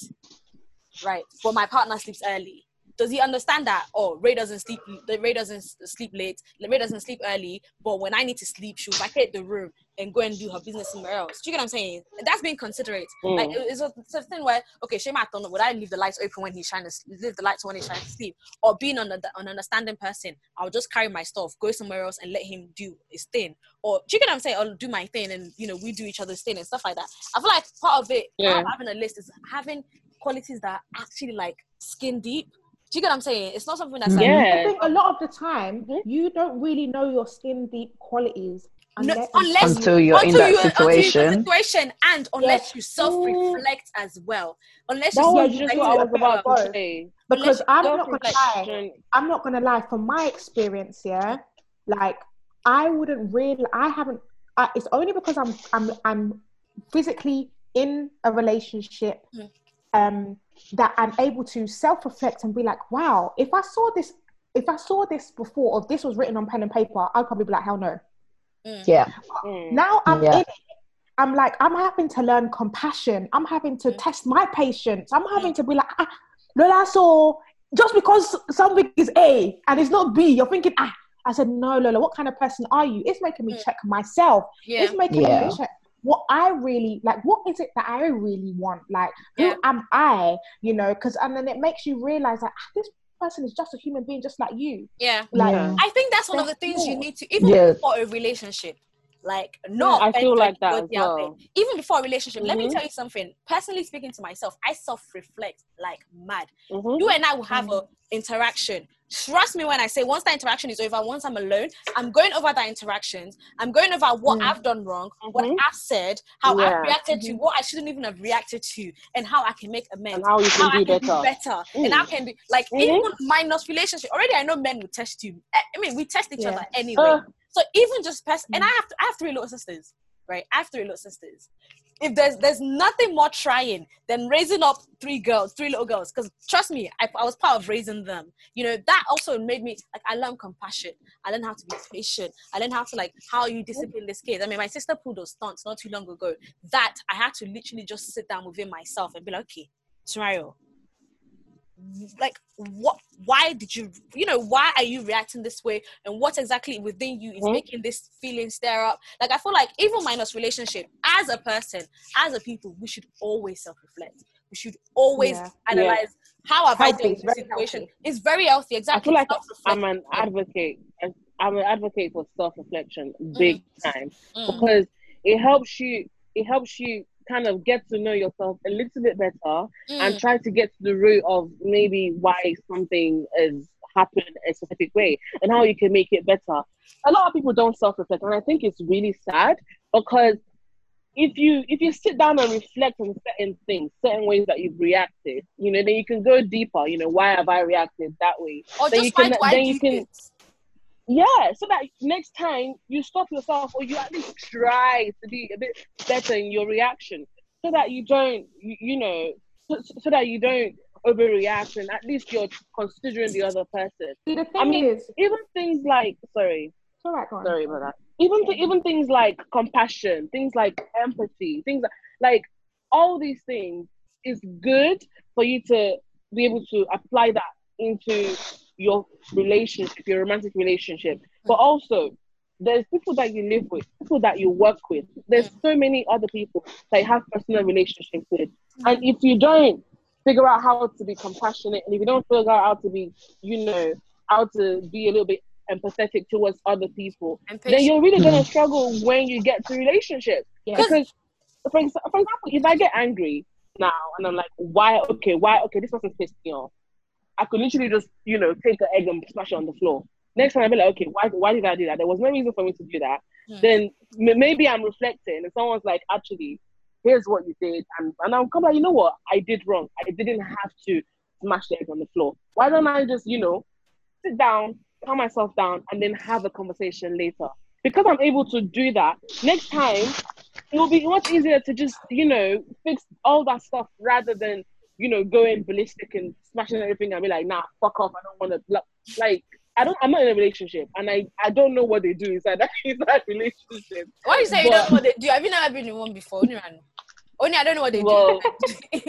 right? But my partner sleeps early. Does he understand that? Oh, Ray doesn't sleep. The Ray doesn't sleep late. Ray doesn't sleep early. But when I need to sleep, she'll vacate the room and go and do her business somewhere else. Do you get what I'm saying? That's being considerate. Mm. Like it's a, it's a thing where okay, Shema, don't. Would I leave the lights open when he's trying to leave the lights when he's trying to sleep, or being an, an understanding person? I'll just carry my stuff, go somewhere else, and let him do his thing. Or do you get what I'm saying? I'll do my thing, and you know we do each other's thing and stuff like that. I feel like part of it, Yeah. having a list is having qualities that are actually like skin deep. Do you get what I'm saying? It's not something that's like Yeah. I think a lot of the time Mhm. you don't really know your skin deep qualities No, unless, unless- Until you're in that you- until you're in situation. situation, and unless you self-reflect as well. Unless That you was just what I was about to say. because I'm not gonna lie. I'm not gonna lie. From my experience, yeah, like I wouldn't really. I haven't. I, it's only because I'm I'm I'm physically in a relationship, Mm. um, that I'm able to self-reflect and be like, wow, if I saw this, if I saw this before, or if this was written on pen and paper, I'd probably be like, hell no. Yeah. Mm. Now I'm Yeah. in it. I'm like, I'm having to learn compassion. I'm having to Mm. test my patience. I'm having to be like, ah, Lola, so just because something is A and it's not B, you're thinking, ah. I said, no, Lola, what kind of person are you? It's making me Mm. check myself. Yeah. It's making Yeah. me check what I really like. What is it that I really want? Like, who Yeah. am I? You know, because and then it makes you realize that ah, this person is just a human being, just like you. Yeah. Like, Yeah. I think that's one of the things you need to even Yeah. before a relationship. Like no, I feel like that as well. Even before a relationship, let me Mhm. tell you something. Personally speaking to myself, I self-reflect like mad. Mhm. You and I will have a interaction. Trust me when I say once that interaction is over, once I'm alone, I'm going over that interactions. I'm going over what Mm. I've done wrong, what Mhm. I've said, how Yeah. I've reacted to what I shouldn't even have reacted to, and how I can make amends. And how you how can I do can better. do better, and Mm. how can be like even minus relationship. Already, I know men will test you. I I mean, we test each Yeah. other anyway. Uh, so even just person, and Mm. I have I have three little sisters, right? I have three little sisters. If there's there's nothing more trying than raising up three girls, three little girls, because trust me, I, I was part of raising them. You know that also made me like I learned compassion. I learned how to be patient. I learned how to like how you discipline this kid. I mean, my sister pulled those stunts not too long ago. That I had to literally just sit down within myself and be like, okay, Tarayo, like what why did you you know why are you reacting this way and what exactly within you is Mhm. making this feeling stir up like i feel like even minus relationship as a person as a people we should always self-reflect we should always Yeah. analyze how have i dealt with this situation healthy. it's very healthy exactly I feel like I'm an advocate. I'm an advocate for self-reflection, big time, Mm, because it helps you. It helps you kind of get to know yourself a little bit better and mm, try to get to the root of maybe why something has happened a specific way and how you can make it better. A lot of people don't self-reflect, and I think it's really sad because if you if you sit down and reflect on certain things, certain ways that you've reacted, you know, then you can go deeper. You know, why have I reacted that way? or then just you can- find why then you can- think Yeah, so that next time you stop yourself or you at least try to be a bit better in your reaction, so that you don't, you, you know, so, so that you don't overreact and at least you're considering the other person. See, the thing I mean, is, even things like sorry, it's all right, sorry about that. Even th- even things like compassion, things like empathy, things like, like all these things is good for you to be able to apply that into your relationship, your romantic relationship. But also, there's people that you live with, people that you work with. There's so many other people that you have personal relationships with. And if you don't figure out how to be compassionate, and if you don't figure out how to be, you know, how to be a little bit empathetic towards other people, then you're really Mm. gonna struggle when you get to relationships. Yeah. Because, for, ex- for example, if I get angry now and I'm like, why? Okay, why? Okay, this person's pissed me off. I could literally just, you know, take an egg and smash it on the floor. Next time I'll be like, okay, why, why did I do that? There was no reason for me to do that. Hmm. Then m- maybe I'm reflecting and someone's like, actually, here's what you did. And, and I'll come like, you know what? I did wrong. I didn't have to smash the egg on the floor. Why don't I just, you know, sit down, calm myself down, and then have a conversation later? Because I'm able to do that, next time it will be much easier to just, you know, fix all that stuff rather than, you know, going ballistic and smashing everything and be like, nah, fuck off. I don't want to, like, I don't, I'm not in a relationship and I, I don't know what they do inside that, inside relationship. Why you say you don't know what they do? Have you never been in one before? Only, I know. Only I don't know what they Well, do.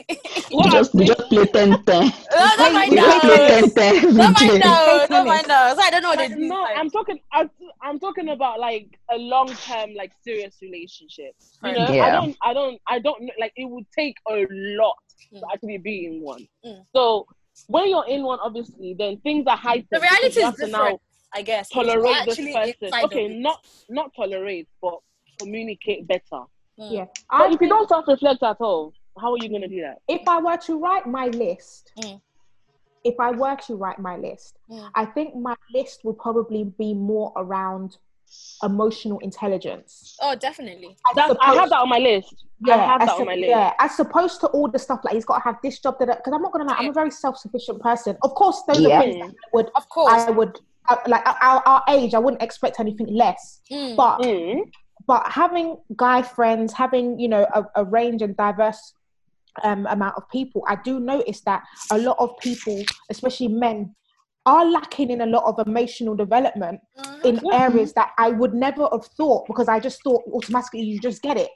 We just we just play ten ten. no, don't mind We just play ten out. ten. Don't mind every day. out. Don't mind out. So I don't know what they Like, do. no, Like, I'm talking. I'm, I'm talking about like a long term, like serious relationship. You know, I Yeah. don't, I don't, I don't know. Like, it would take a lot Mm. to actually be in one. Mm. So when you're in one, obviously, then things are heightened. the reality is different, now I guess. tolerate this person. Okay, not not tolerate, but communicate better. Mm. Yeah. But I if you don't self-reflect at all, how are you gonna do that? if I were to write my list, Mm. if I were to write my list, Mm. I think my list would probably be more around emotional intelligence. Oh, definitely. As I have that on my list. Yeah, I have as that on my list. Yeah, as opposed to all the stuff like he's got to have this job that because I'm not gonna lie, I'm a very self-sufficient person. Of course, those Yeah. are things that I would Of course. I would uh, like our, our age. I wouldn't expect anything less, Mm. but Mm. but having guy friends, having you know a, a range and diverse um, amount of people, I do notice that a lot of people, especially men, are lacking in a lot of emotional development In areas that I would never have thought because I just thought automatically you just get it.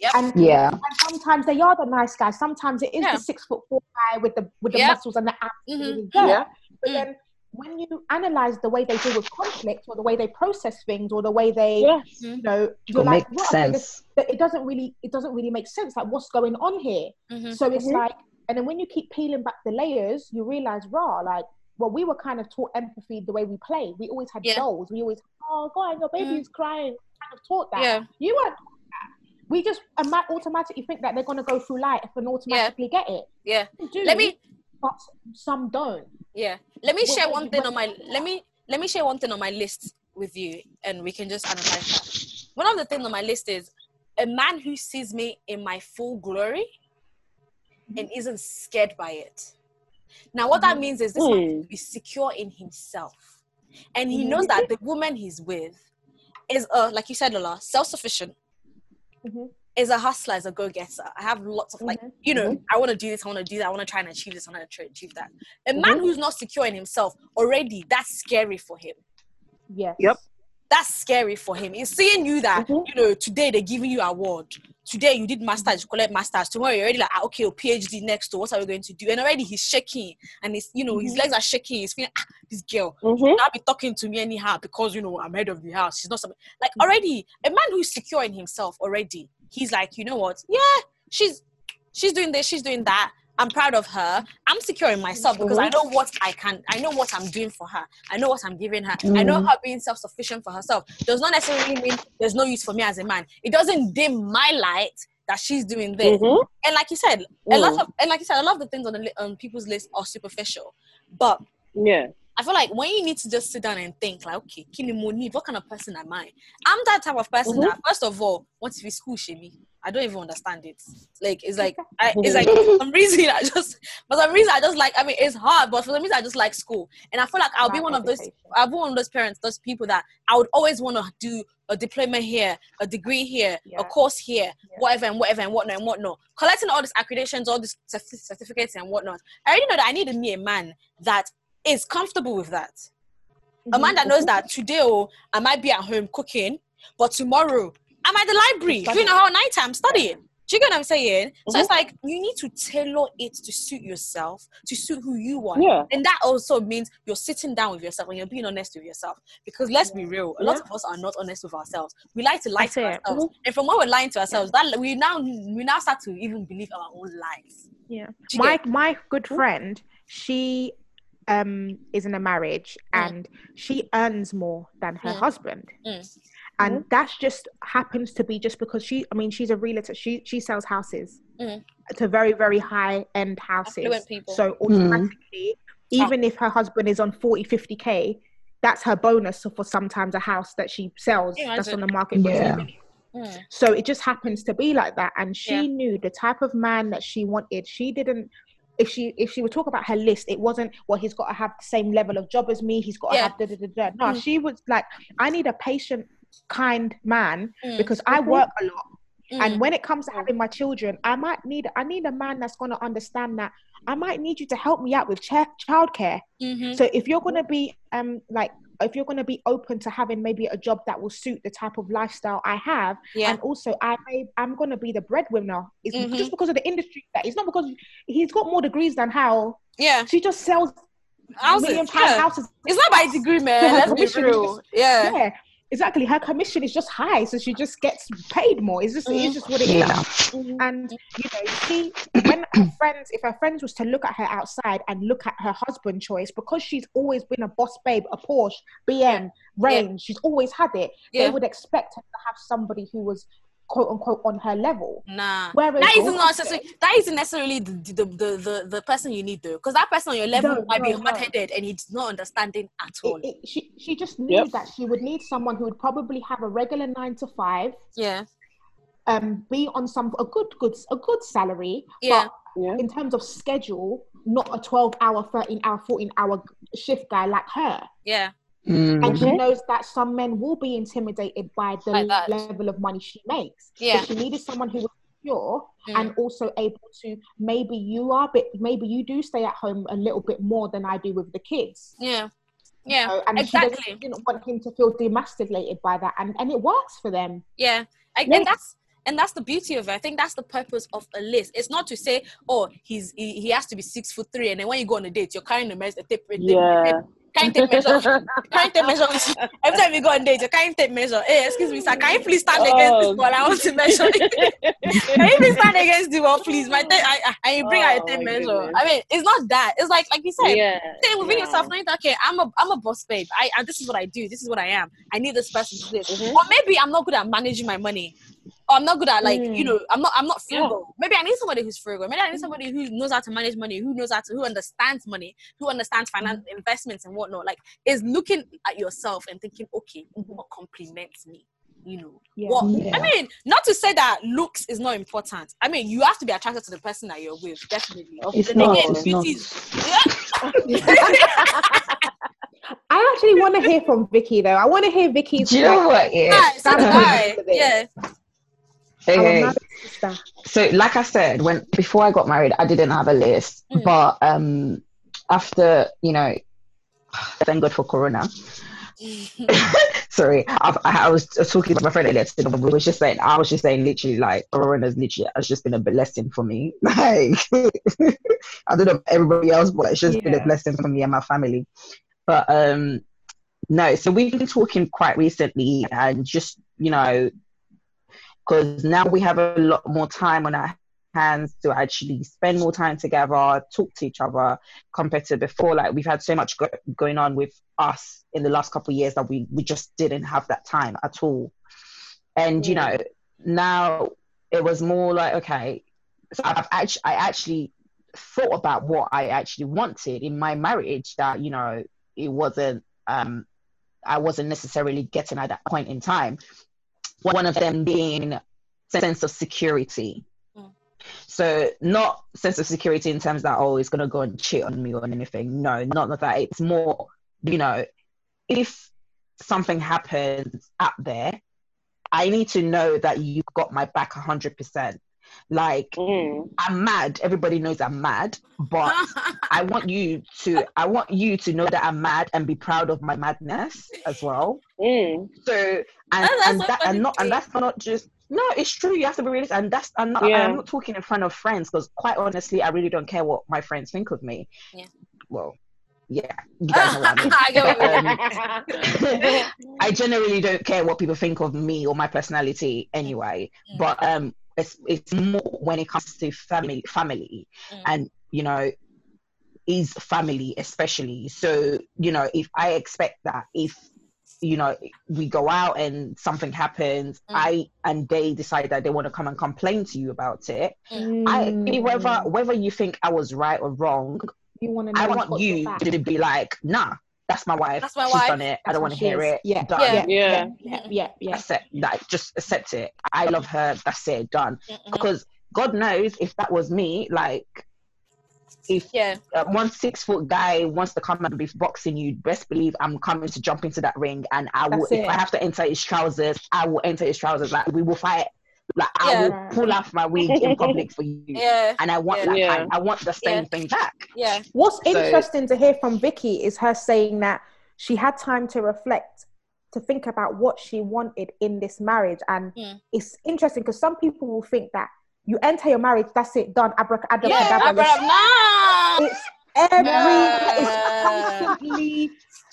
Yep. And, Yeah. and sometimes they are the nice guys. Sometimes it is Yeah. the six foot four guy with the with the Yep. muscles and the abs. Mhm. Yeah. Yeah. But Mm. then when you analyze the way they deal with conflict or the way they process things or the way they Yes. you know It you're like makes "What? Okay, this- sense. it doesn't really it doesn't really make sense like what's going on here Mhm. so it's Mhm. like and then when you keep peeling back the layers you realize raw like well we were kind of taught empathy the way we play we always had Yeah. dolls we always oh go on your baby's mm. crying kind of taught that Yeah. you weren't we just automatically think that they're going to go through life and automatically get it Yeah. Do, Let me but some don't Yeah. Let me What- share one thing on my let me let me share one thing on my list with you and we can just analyze that. One of the things on my list is a man who sees me in my full glory and isn't scared by it. Now what that means is this man Mm. to be secure in himself. And he knows that the woman he's with is a, like you said Lola, self-sufficient, Mhm. is a hustler, is a go-getter. I have lots of like, Mhm. you know, I want to do this, I want to do that, I want to try and achieve this, I want to achieve that. A man who's not secure in himself already, that's scary for him. yes Yep. That's scary for him. He's seeing you that, Mhm. you know, today they're giving you award. Today you did masters, you collect masters. Tomorrow you're already like, ah, okay, PhD next. So what are we going to do? And already he's shaking and he's, you know, his legs are shaking. He's feeling, ah, this girl, Mhm. not be talking to me anyhow because you know I'm head of the house. She's not something like already a man who's secure in himself already. He's like, you know what? Yeah, she's she's doing this, she's doing that. I'm proud of her. I'm secure in myself because I know what I can. I know what I'm doing for her. I know what I'm giving her. I know her being self-sufficient for herself does not necessarily mean there's no use for me as a man. It doesn't dim my light that she's doing this. Mhm. And like you said, a lot Mm. of and like you said, a lot of the things on the on people's list are superficial, but Yeah. I feel like when you need to just sit down and think, like, okay, need. What kind of person am I? I'm that type of person mm-hmm. that, first of all, what if it's school, Shemi? I don't even understand it. Like, it's like, I, it's like for some reason I just, for some reason I just like. I mean, it's hard, but for some reason I just like school, and I feel like I'll be one of those. I'll be one of those parents, those people that I would always want to do a diploma here, a degree here, Yeah. a course here, Yeah. whatever and whatever and whatnot and whatnot. Collecting all these accreditations, all these certificates and whatnot. I already know that I need me a man that is comfortable with that. A man that knows that today oh, I might be at home cooking, but tomorrow I'm at the library Studying. doing a whole night time studying. Do you get what I'm saying? So Mhm. it's like you need to tailor it to suit yourself, to suit who you want. Yeah. And that also means you're sitting down with yourself and you're being honest with yourself. Because let's be real, a lot Yeah. of us are not honest with ourselves. We like to lie That's to it. ourselves. And from when we're lying to ourselves, that we now we now start to even believe our own lies. Yeah. My get- my good friend, she um is in a marriage Mm. and she earns more than her Mm. husband. Mm. And that's just happens to be just because she I mean she's a realtor. She she sells houses Mm. to very, very high end houses. Affluent people. So Mm. automatically, even if her husband is on 40, 50k, that's her bonus for sometimes a house that she sells Yeah, that's on the market for Yeah. Mm. So it just happens to be like that. And she Yeah. knew the type of man that she wanted. She didn't if she if she would talk about her list, it wasn't well, he's got to have the same level of job as me, he's got to Yeah. have da da da da. No, Mm. she was like, I need a patient, kind man Mm. because I work a lot. Mm. And when it comes to having my children, I might need I need a man that's gonna understand that I might need you to help me out with ch- childcare. Mhm. So if you're gonna be um like if you're gonna be open to having maybe a job that will suit the type of lifestyle I have, yeah. and also I may I'm gonna be the breadwinner. It's Mhm. just because of the industry that it's not because he's got more degrees than Hal. yeah. She just sells Houses, million pound yeah. houses. It's not by degree, man. Let's be real. Yeah. Yeah, exactly. Her commission is just high, so she just gets paid more. It's just it's just what it is. Yeah. And you know, she when her friends, if her friends was to look at her outside and look at her husband choice, because she's always been a boss babe, a Porsche, BM, range, she's always had it. Yeah. They would expect her to have somebody who was quote unquote on her level. Nah. Whereas that isn't necessarily that isn't necessarily the the, the, the, the person you need though. Because that person on your level No, might be no, no. hard headed and he's not understanding at all. It, it, she she just knew Yep. that she would need someone who would probably have a regular nine to five, yeah. um, be on some a good good a good salary, Yeah. but Yeah. in terms of schedule, not a 12 hour, 13 hour, 14 hour shift guy like her. Yeah. Mm. And she Mhm. knows that some men will be intimidated by the By that. level of money she makes. Yeah. So she needed someone who was secure Mm. and also able to maybe you are a bit maybe you do stay at home a little bit more than I do with the kids. Yeah. Yeah. So- and exactly. she didn't want him to feel demasculated by that and, and it works for them. Yeah, I, Yeah. and that's and that's the beauty of it. I think that's the purpose of a list. It's not to say, oh, he's he, he has to be six foot three, and then when you go on a date, you're carrying the measure, tape, Yeah. tape, Yeah. carrying tape measure, carrying tape measure. Every time you go on a date, you're carrying tape measure. Hey, excuse me, sir, can you please stand against this Oh. wall? I want to measure. can you please stand against the wall, please? My tape, I, I, and you bring out Oh, a tape my measure. goodness. I mean, it's not that. It's like like you said, yeah. Stay within yeah. yourself, knowing that okay, I'm a I'm a boss babe. I, I this is what I do. This is what I am. I need this person to do this. Mhm. Or maybe I'm not good at managing my money. Or I'm not good at like you Mm. know I'm not I'm not Yeah. frugal. Maybe I need somebody who's frugal. Maybe I need somebody who knows how to manage money, who knows how to who understands money, who understands finance investments and whatnot. Like is looking at yourself and thinking, okay, what complements me. You know, Yeah. what Yeah. I mean, not to say that looks is not important. I mean, you have to be attracted to the person that you're with, definitely. It's Then not, again, it's not. yeah. I actually want to hear from Vicky though. I want to hear Vicky's Do you know what? Yeah. Nice, so I. Yeah. Our Okay. So, like I said, when before I got married, I didn't have a list, Mm. but um, after you know, thank God for Corona. Sorry, I, I was talking to my friend earlier. today, We was just saying, I was just saying, literally, like Corona's literally has just been a blessing for me. Like, I don't know everybody else, but it's just been a blessing for me and my family. But um, no, so we've been talking quite recently, and just you know, because now we have a lot more time on our hands to actually spend more time together, talk to each other, compared to before. Like we've had so much go- going on with us in the last couple of years that we we just didn't have that time at all. And you know, now it was more like okay, so I've actually I actually thought about what I actually wanted in my marriage. That you know, it wasn't um I wasn't necessarily getting at that point in time. One of them being sense of security. Mm. So not sense of security in terms that oh, it's gonna go and cheat on me or anything. No, not that. It's more, you know, if something happens out there, I need to know that you've got my back hundred percent. Like Mm. I'm mad. Everybody knows I'm mad, but I want you to I want you to know that I'm mad and be proud of my madness as well. Mm. So and that's and so that and not and that's not just no, it's true. You have to be realistic, and that's I'm not Yeah. I'm not talking in front of friends because quite honestly, I really don't care what my friends think of me. Yeah. Well, yeah, you guys know what I mean. I get what you mean. Um, I generally don't care what people think of me or my personality anyway. Mm. But um, it's it's more when it comes to family, family, Mm. and you know, is family especially. So you know, if I expect that if you know we go out and something happens, Mm. I and they decide that they want to come and complain to you about it. I Mm. whether whether you think I was right or wrong, you want to know I want you to be like, nah, that's my wife. That's my She's wife. done it. I don't want to hear is. it. Yeah. Done. Yeah. Yeah. yeah, yeah, yeah. Accept like just accept it. I love her. That's it. Done. Mhm. Because God knows if that was me, like if Yeah. uh, one six foot guy wants to come and be boxing you, best believe I'm coming to jump into that ring, and I will. That's If. I have to enter his trousers, I will enter his trousers. Like we will fight. Like I will pull off my wig in public for you, Yeah. and I want Yeah. that. Yeah. kind- I want the same Yeah. thing back. Yeah. What's So- interesting to hear from Vicky is her saying that she had time to reflect, to think about what she wanted in this marriage. And Mm. it's interesting because some people will think that you enter your marriage, that's it, done, abracadabra. Yeah. I brought up. It's every, Yeah. it's constantly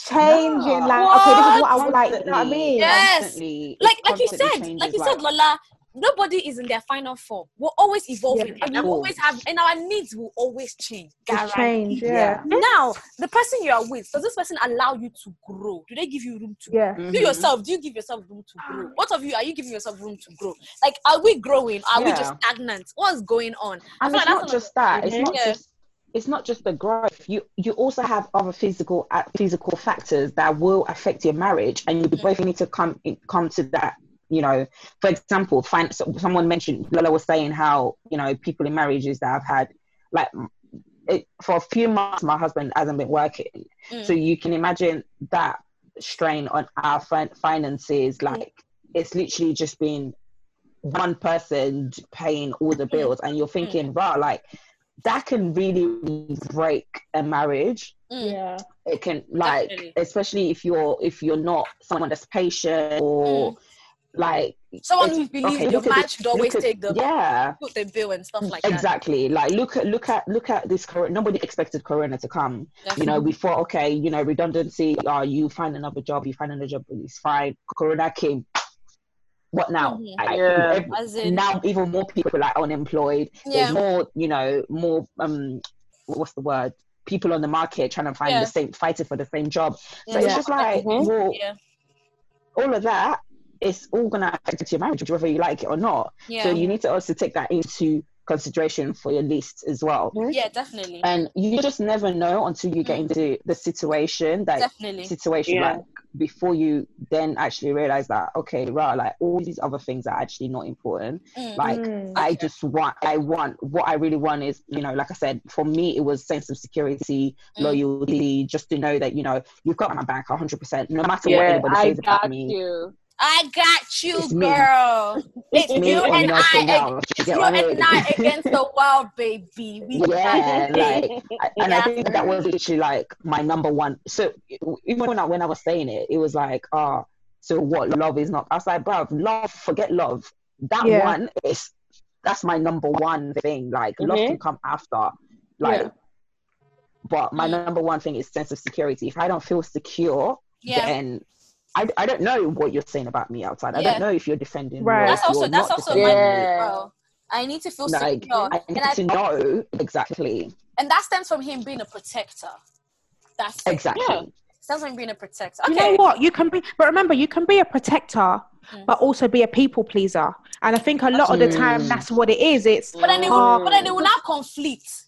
changing. No. Like, okay, this is what I would like. You know what I mean? Yes. Constantly- like like you said, like you said, Lola, nobody is in their final form. We're always evolving, Yeah. and you Of course. always have, and our needs will always change. Guaranteed. change. Yeah. Now, the person you are with, does this person allow you to grow? Do they give you room to Yeah. You Mhm. yourself, do you give yourself room to grow? What of you are you giving yourself room to grow? Like, are we growing? Are we just stagnant? What's going on? And it's like not that's just that it's not just it's not just the growth you you also have other physical uh, physical factors that will affect your marriage and you Mhm. both need to come come to that you know for example find so someone mentioned lola was saying how you know people in marriages that have had like it, for a few months my husband hasn't been working Mm. so you can imagine that strain on our fin- finances like it's literally just been one person paying all the bills and you're thinking wow like that can really break a marriage Mm. Yeah. it can like Definitely. especially if you're if you're not someone that's patient or like Someone it's- who believes okay, your look at man should always at- take the yeah put the bill and stuff like that. exactly like look at look at look at this corona nobody expected corona to come you know we thought okay you know redundancy uh you find another job you find another job it's fine corona came what now Mhm. I- Yeah. As in- now even more people are unemployed Yeah. there's more you know more um what's the word people on the market trying to find Yeah. the same fighting for the same job so Yeah. it's just like Mhm. well Yeah. all of that is all gonna affect your marriage whether you like it or not Yeah. so you need to also take that into consideration for your list as well yeah, definitely. and you just never know until you get Mm. into the situation that Definitely. situation Yeah. like before you then actually realize that okay right like all these other things are actually not important Mm. like Mm. i just want i want what i really want is you know like i said for me it was sense of security Mm. loyalty just to know that you know you've got my back 100% no matter what Yeah, anybody I says about got me you. I got you, It's me. girl. It's me you and I. It's you and? I against the world, baby. We yeah like I- and Yeah. i think that was literally like my number one so even when i when i was saying it it was like ah so what love is not i was like bruv love forget love that Yeah. one is that's my number one thing like love Mhm. can come after like Yeah. but my Mm. number one thing is sense of security if i don't feel secure Yeah. then I, I don't know what you're saying about me outside. I Yeah. don't know if you're defending Right. me. or That's also that's also my Yeah. bro. I need to feel Like, secure, I and need I to know exactly. and that stems from him being a protector. That's it. Exactly. Yeah. Stems from him being a protector. You Okay. know what? You can be, but remember, you can be a protector, Mm. but also be a people pleaser. And I think a lot of the time, Mm. that's what it is. It's But then they will, Oh. but then they will not conflict.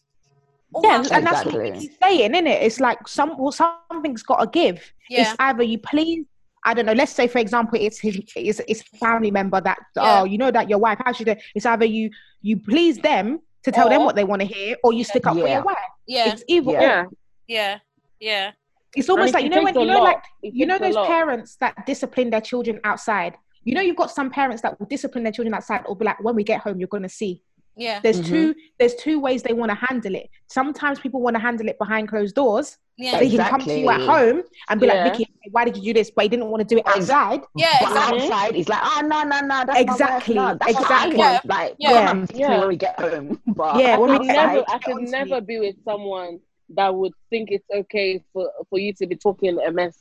Oh, yeah, my and that's what Exactly. he's saying, isn't it? It's like some well, something's got to give. yeah. It's either you please. I don't know. Let's say, for example, it's his, it's, it's a family member that Yeah. oh, you know that your wife. How should it? It's either you you please them to tell them what they want to hear, or you stick up for Yeah. your wife. yeah, It's either or. Yeah. yeah, yeah. It's almost like you know when you know lot. like It you know those parents that discipline their children outside. You know you've got some parents that will discipline their children outside or be like, when we get home, you're gonna see. Yeah. There's Mhm. two there's two ways they want to handle it. Sometimes people want to handle it behind closed doors. Yeah. So he can come to you at home and be Yeah. like, Vicky, why did you do this? But he didn't want to do it outside. Yeah, But exactly. outside, he's like, oh no, no, no, that's Exactly, My wife. No, that's exactly. What I want. Like, Yeah. come to me Yeah. when we get home. But Yeah, I when we could get never, home, I get on could to never be with someone that would think it's okay for, for you to be talking a mess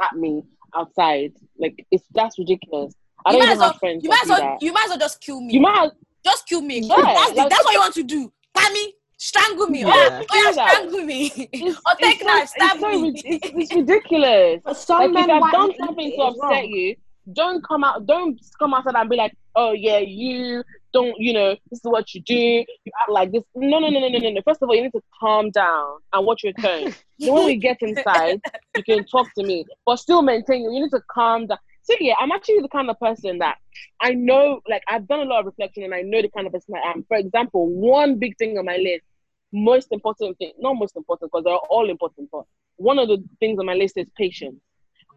at me outside. Like it's that's ridiculous. I You don't might even as well- have friends You that might as do well, that. you might as well just kill me. You might just kill me. Yeah, that's, like- that's what you want to do. Buy me, strangle me. Yeah. Oh, yeah, oh, yeah, Do that. strangle me. it's, or oh, take it's knife, so, stab it's, so, me. rid- it's, it's ridiculous. But some like men if I've done something do to it as upset well. you, don't come out. Don't come outside and be like, "Oh yeah, you don't. You know, this is what you do. You act like this." No, no, no, no, no, no. no. First of all, you need to calm down and watch your tone. then when we get inside, you can talk to me, but still maintain. You need to calm down. So yeah, I'm actually the kind of person that I know. Like I've done a lot of reflection, and I know the kind of person I am. For example, one big thing on my list, most important thing, not most important because they're all important, but one of the things on my list is patience.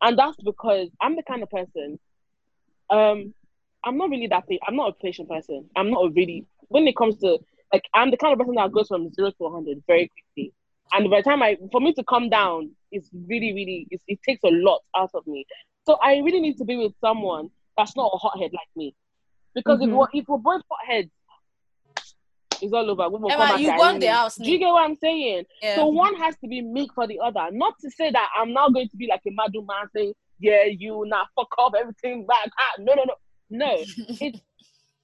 And that's because I'm the kind of person, um, I'm not really that, I'm not a patient person. I'm not a really, when it comes to, like, I'm the kind of person that goes from zero to 100 very quickly. And by the time I, for me to come down, it's really, really, it's, it takes a lot out of me. So I really need to be with someone that's not a hothead like me. Because Mhm. if, we're, if we're both hotheads, it's all over. We will Emma, come you back the house, Do you get what I'm saying? Yeah. So one has to be meek for the other. Not to say that I'm now going to be like a madu man saying, yeah, you now fuck off everything back. Ah, No, no, no. No. It's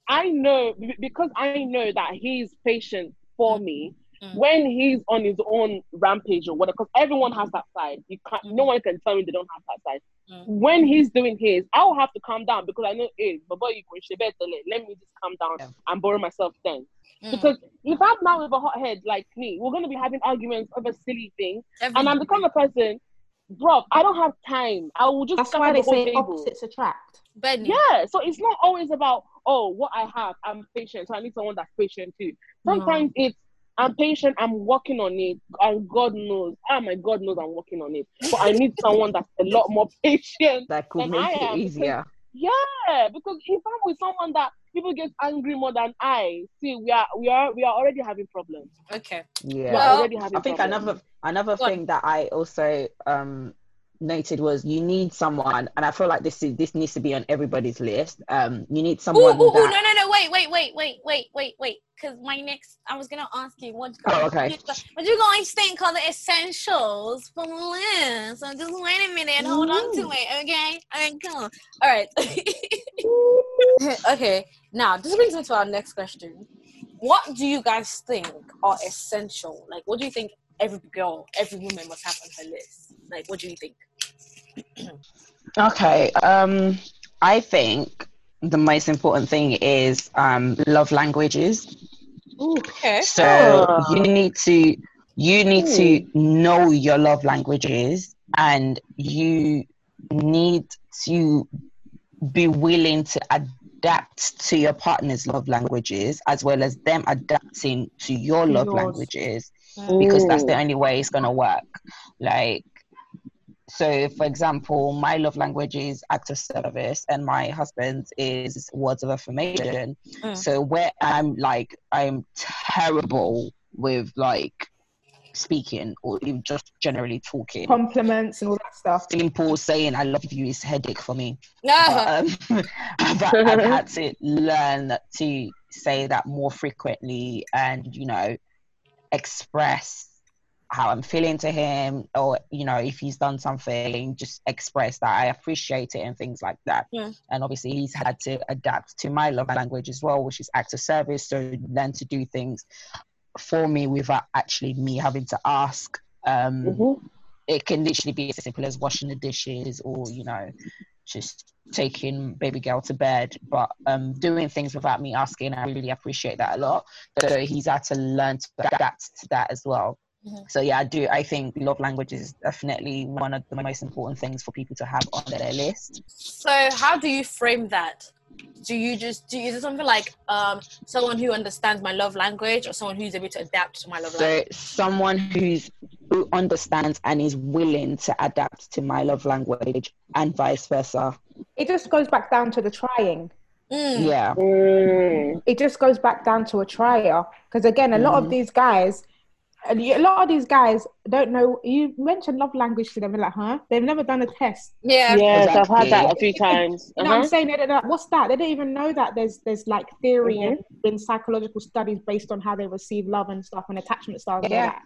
I know because I know that he's patient for me Mm. when he's on his own rampage or whatever. Because everyone has that side. You can't no one can tell me they don't have that side. Mm. When he's doing his, I'll have to calm down because I know, hey, but boy, you can better let me just calm down Yeah. and borrow myself then. Mm. Because if I'm now with a hothead like me, we're gonna be having arguments over silly things. Every- And I'm the kind of person, bro, I don't have time. I will just That's scatter why they the say table. opposites attract. Benny. Yeah, so it's not always about oh what I have. I'm patient, so I need someone that's patient too. Sometimes it's I'm patient. I'm working on it, and God knows, ah, my God knows I'm working on it. But I need someone that's a lot more patient. that could Then make I it am, easier. Yeah, because if I'm with someone that people get angry more than I, see, we are we are we are already having problems. Okay. Yeah. We are Well, already having I think problems. another another Go thing that I also um noted was you need someone, and I feel like this is this needs to be on everybody's list. Um, you need someone ooh, ooh, no, that. no, no, wait, wait, wait, wait, wait, wait, wait. Because my next, I was gonna ask you what. Oh, okay. What do you guys think are the essentials for Liz? So just wait a minute, hold on to it, okay? All right, on. All right. okay. Now this brings me to our next question. What do you guys think are essential? Like, what do you think every girl, every woman must have on her list? Like, what do you think? Okay. Um, I think the most important thing is um love languages. Okay. So Ah. you need to you need to know your love languages and you need to be willing to adapt to your partner's love languages as well as them adapting to your love yours. languages because that's the only way it's going to work like so for example my love language is act of service and my husband's is words of affirmation Mm. so where i'm like i'm terrible with like speaking or even just generally talking Compliments and all that stuff. simple saying i love you is headache for me No. but, um, but I've had to learn to say that more frequently and you know express how I'm feeling to him or you know if he's done something just express that. I appreciate it and things like that. Yeah. and obviously he's had to adapt to my love language as well which is act of service so learn to do things for me without actually me having to ask. Um Mhm. it can literally be as simple as washing the dishes or you know just taking baby girl to bed. But um doing things without me asking i really appreciate that a lot. So he's had to learn to adapt to that as well Mhm. so yeah i do i think love language is definitely one of the most important things for people to have on their list So how do you frame that? Do you just do is it something like um someone who understands my love language or someone who's able to adapt to my love so language? someone who's who understands and is willing to adapt to my love language and vice versa It just goes back down to the trying. Mm. Yeah. Mm. it just goes back down to a trier because again a lot of Mhm. these guys and you- a lot of these guys don't know you mentioned love language to them and like huh they've never done a test Yeah. Yes, I've had that a few times. you know what i'm Uh-huh. saying they don't what's that they don't even know that there's there's like theory Mhm. and been psychological studies based on how they receive love and stuff and attachment styles and all Yeah. that.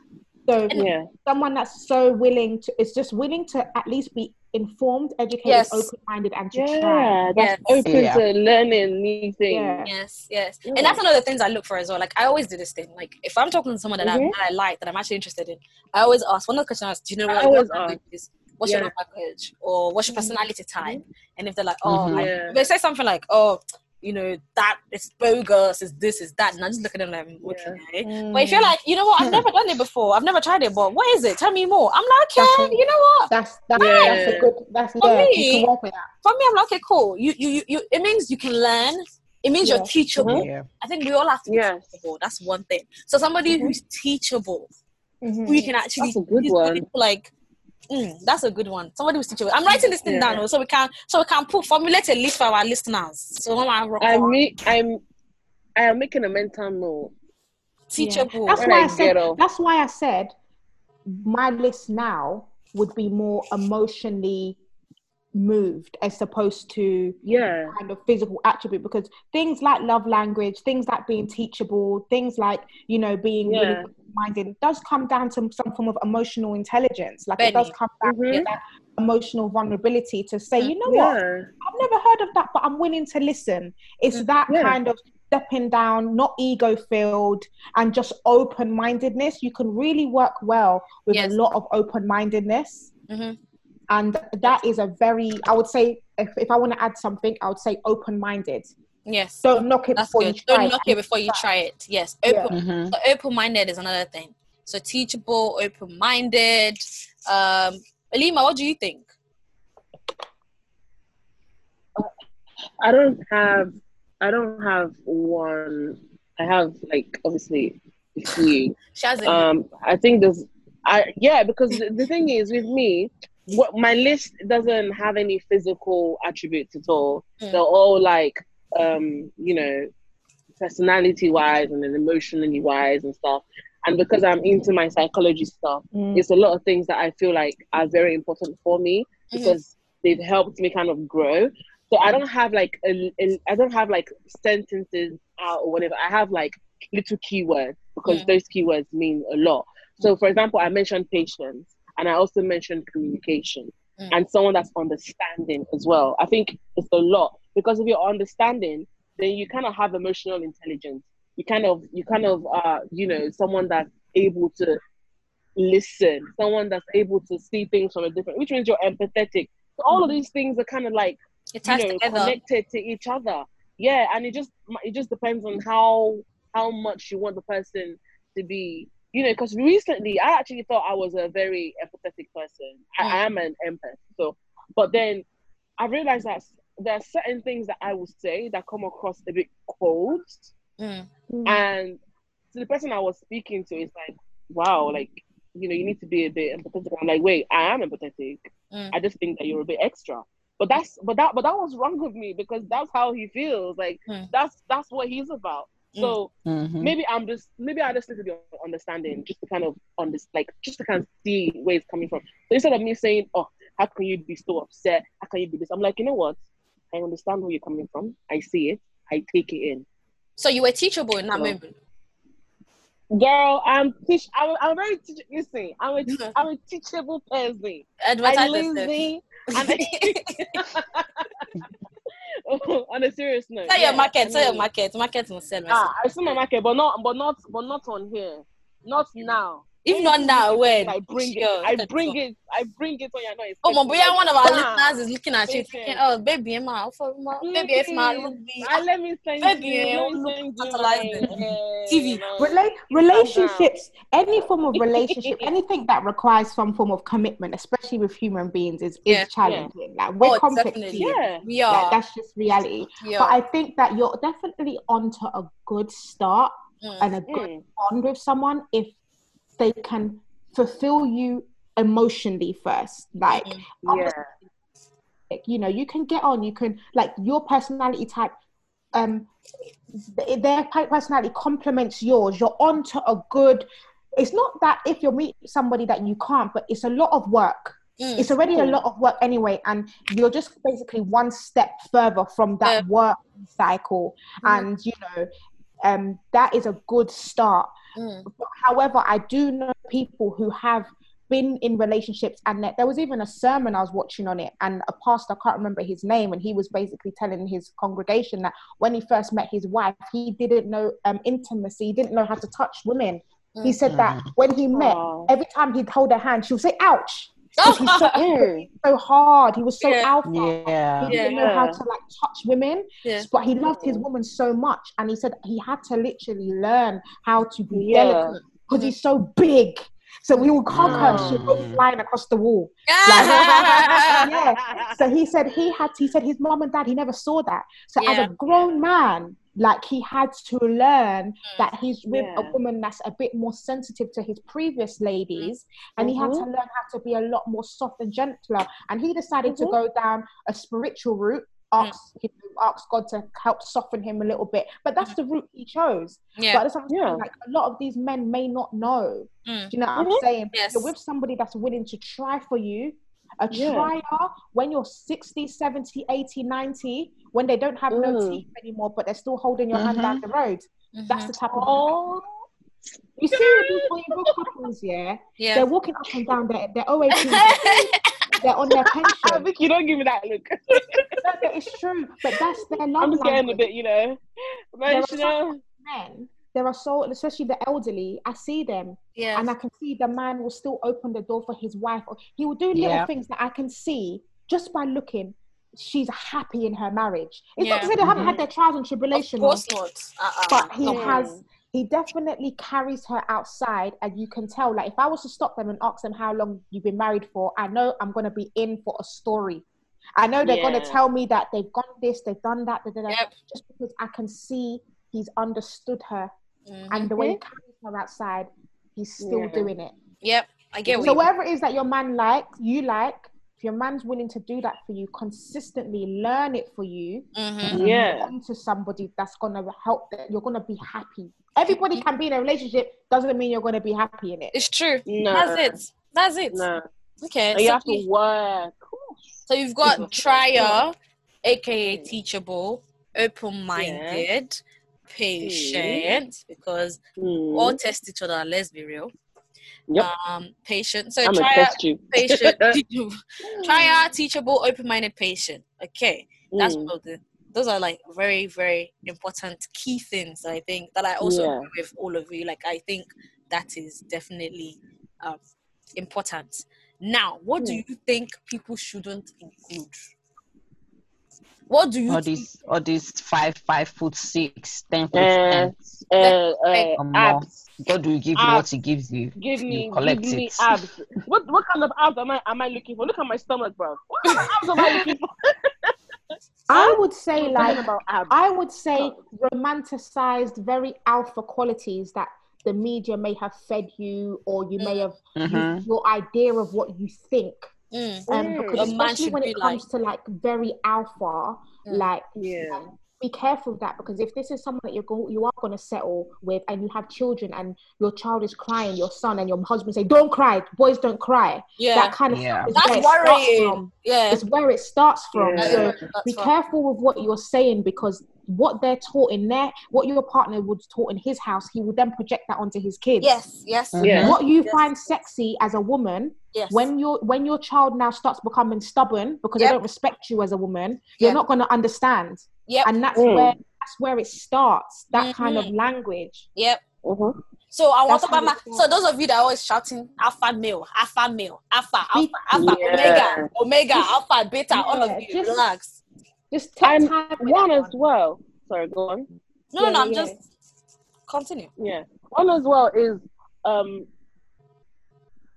so Yeah. someone that's so willing to is just willing to at least be informed educated Yes. open-minded and to try Yeah, that's Yes. open Yeah. to learning new things. Yeah. Yes, yes. Yeah. And that's one of the things I look for as well. Like I always do this thing. Like if I'm talking to someone that, I, Mhm. that I like, that I'm actually interested in, I always ask one of the questions I ask, do you know I what always your language ask. is? What's your Yeah. love language? Or what's your personality type? And if they're like, oh, Mhm. like, Yeah. they say something like, oh, you know, that is bogus, is this, is that, and I'm just looking at them like, okay. Mm. But if you're like, you know what, I've never done it before, I've never tried it, but what is it? Tell me more. I'm like, That's okay, it. you know what? that's that's, Yeah. that's a good that's For yeah you me- can work with that For me, I'm like, okay, cool. You, you, you, you it means you can learn. It means Yeah. you're teachable. Yeah. I think we all have to be Yes. teachable. That's one thing. So somebody Mhm. who's teachable, Mhm. who you can actually That's a good one. Like, mm, that's a good one. Somebody who's teachable. I'm writing this thing Yeah. down so we can so we can put formulate a list for our listeners. So when I rock I'm, me- I'm, I am making a mental note. teachable. That's why I I said. That's why I said my list now would be more emotionally moved as opposed to Yeah. kind of physical attribute because things like love language, things like being teachable, things like you know being Yeah. really minded does come down to some form of emotional intelligence. Like it does Benny. come down Mhm. to that emotional vulnerability to say, you know what, I've never heard of that, but I'm willing to listen. It's Mm, that yeah. kind of stepping down, not ego filled, and just open mindedness. You can really work well with Yes. a lot of open mindedness. Mhm. And that is a very, I would say, if, if I want to add something, I would say open minded. Yes. Don't knock it That's before you try. Don't knock it before you try it. Yes. Yeah. Open Mhm. so open minded is another thing. So teachable, open minded. Um Alima, what do you think? I don't have I don't have one. I have like obviously a few. She has a Um, I think there's I yeah because the, the thing is with me, what my list doesn't have any physical attributes at all. Mm. They're all like um you know personality wise and then emotionally wise and stuff. And because I'm into my psychology stuff, Mm. it's a lot of things that I feel like are very important for me Mhm. because they've helped me kind of grow. So I don't have like a, a I don't have like sentences out or whatever. I have like little keywords because Mm. those keywords mean a lot. So for example, I mentioned patience and I also mentioned communication Mm. and someone that's understanding as well. I think it's a lot because if you're understanding, then you kind of have emotional intelligence. You kind of you kind of are you know someone that's able to listen, someone that's able to see things from a different, which means you're empathetic. So all of these things are kind of like it you know together. connected to each other. Yeah, and it just it just depends on how how much you want the person to be. You know, because recently I actually thought I was a very empathetic person. I, I am an empath. So, but then I realized that there are certain things that I will say that come across a bit cold, Mm. Mm. and to the person I was speaking to, it's like, wow, like you know, you need to be a bit empathetic. I'm like, wait, I am empathetic. Mm. I just think that you're a bit extra. But that's but that but that was wrong with me because that's how he feels. Like Hmm. that's that's what he's about. So Mhm. maybe I'm just maybe I just need to be understanding, just to kind of on this like just to kind of see where it's coming from. So instead of me saying, Oh, how can you be so upset? How can you do this? I'm like, you know what? I understand where you're coming from. I see it. I take it in. So you were teachable in that No. moment. Girl, I'm teach I'm, I'm very teach listen, I'm a Mhm. I'm a teachable person. I Advertise yourself. lazy and on a serious note. Sell yeah, your market, I sell your market. Market must sell. Ah, I see my market, but not, but not, but not on here. Not now. If not now, when? I bring it. I bring it. I bring it when you're not. Oh, my boy, one of our Bam. listeners is looking at you, thinking, "Oh, baby, Emma, for baby, if my look Ah, let me send Baby, you. Let me look you my, TV. my- Rela- relationships, any form of relationship, anything that requires some form of commitment, especially with human beings, is, is Yeah. challenging. Like we're Oh, complex Yeah. we Like, are. that's just reality. we But. I think that you're definitely onto a good start Mm. and a good Mm, bond with someone if they can fulfill you emotionally first. Like, Mm. yeah. you know, you can get on, you can like your personality type um their personality complements yours, you're onto a good. It's not that if you meet somebody that you can't, but it's a lot of work. Mm. It's already a lot of work anyway, and you're just basically one step further from that work cycle. Mm. And you know, um, that is a good start. Mm. However, I do know people who have been in relationships, and that- there was even a sermon I was watching on it, and a pastor, I can't remember his name, and he was basically telling his congregation that when he first met his wife, he didn't know um, intimacy, he didn't know how to touch women. He Mm. said that when he met, Aw. every time he'd hold her hand, she would say, "Ouch." 'Cause he's so, Mm. so hard. He was so Yeah. alpha. Yeah. He didn't know how to like touch women, Yeah. but he loved his woman so much, and he said he had to literally learn how to be Yeah. delicate because he's so big. So we would hug her, and she'd go Mm. flying across the wall. yeah. So he said he had. He said his mom and dad. He never saw that. So as a grown man, like he had to learn that he's with Yeah. a woman that's a bit more sensitive to his previous ladies, and he had to learn how to be a lot more soft and gentler. And he decided to Mhm. go down a spiritual route. Ask, you ask God to help soften him a little bit, but that's the route he chose. Yeah. that's what I'm Yeah. like a lot of these men may not know. Mm. Do you know what I'm Mhm. saying? Yes. You're with somebody that's willing to try for you. A Yeah. trier when you're 60, 70, 80, 90, when they don't have no Mm. teeth anymore, but they're still holding your hand down the road. That's Mhm. the type of Oh, you see these Oyibo couples, yeah, yeah. they're walking up and down their, their OAP, they're on their I pension. think you don't give me that look. No, it's true, but that's their love I'm just getting a bit, you know, There are emotional. Men, there are so, especially the elderly. I see them, yeah. and I can see the man will still open the door for his wife. Or he will do little Yeah. things that I can see just by looking. She's happy in her marriage. It's Yeah. not to say they haven't Mhm. had their trials and tribulations. of course not. Uh-uh. but he No. has. He definitely carries her outside, and you can tell. Like if I was to stop them and ask them how long you've been married for, I know I'm gonna be in for a story. I know they're gonna tell me that they've gone this, they've done that, da, da, da, Yep. just because I can see he's understood her, Mhm. and the way he carries her outside, he's still Yeah. doing it. Yep. I get what So you whatever it is that your man likes, you like, if your man's willing to do that for you, consistently learn it for you, Mhm. Yeah. onto somebody that's gonna help that you're gonna be happy. Everybody can be in a relationship, doesn't mean you're gonna be happy in it. It's true. No. That's it. That's it. No. Okay. And you So, have to work. so you've got Jesus. trier, aka teachable, open-minded, patient, because Mm. all test each other. Let's be real. Yep. Um, patient. So I'm test you. patient, teachable, trier, teachable, open-minded, patient. Okay. That's Mm. those are like very very important key things I think that I also Yeah. agree with all of you. Like I think that is definitely um, important. Now, what do you think people shouldn't include? What do you All think? these, all these five, five foot six, ten foot Uh, ten. Uh, uh, Omo. abs. God will give you what He gives you. Give You me, collect give me it. abs. What what kind of abs am I am I looking for? Look at my stomach, bro. What kind of abs am I looking for? I would say like about abs. I would say romanticized, very alpha qualities that the media may have fed you, or you may have you- Mhm. your idea of what you think. Mm, Um, Mm. because A man especially should when be it comes to like very alpha, Mm. like yeah. be careful of that because if this is someone that you're go- you are going to settle with and you have children and your child is crying, your son and your husband say, "Don't cry, boys don't cry." yeah, That kind of Yeah. stuff is that's where it starts worrying. from. Yeah, It's where it starts from. Yeah. So that's be right. careful with what you're saying because what they're taught in there, what your partner was taught in his house, he will then project that onto his kids. Yes, yes, Mhm. Yeah. What you Yes. find sexy as a woman, yes. when your when your child now starts becoming stubborn because Yep. they don't respect you as a woman, you're not going to understand, yep, and that's Mm. where that's where it starts. That kind of Mhm. language. yep. Mhm. So I want That's to buy my. So those of you that are always shouting alpha male, alpha male, alpha, alpha, alpha, Yeah. omega, omega, alpha, beta, all of Yeah, you, just- relax. Just take time. with One that as well. Sorry, go on. No, Yeah, no, I'm yeah, just continue. Yeah. One as well is um.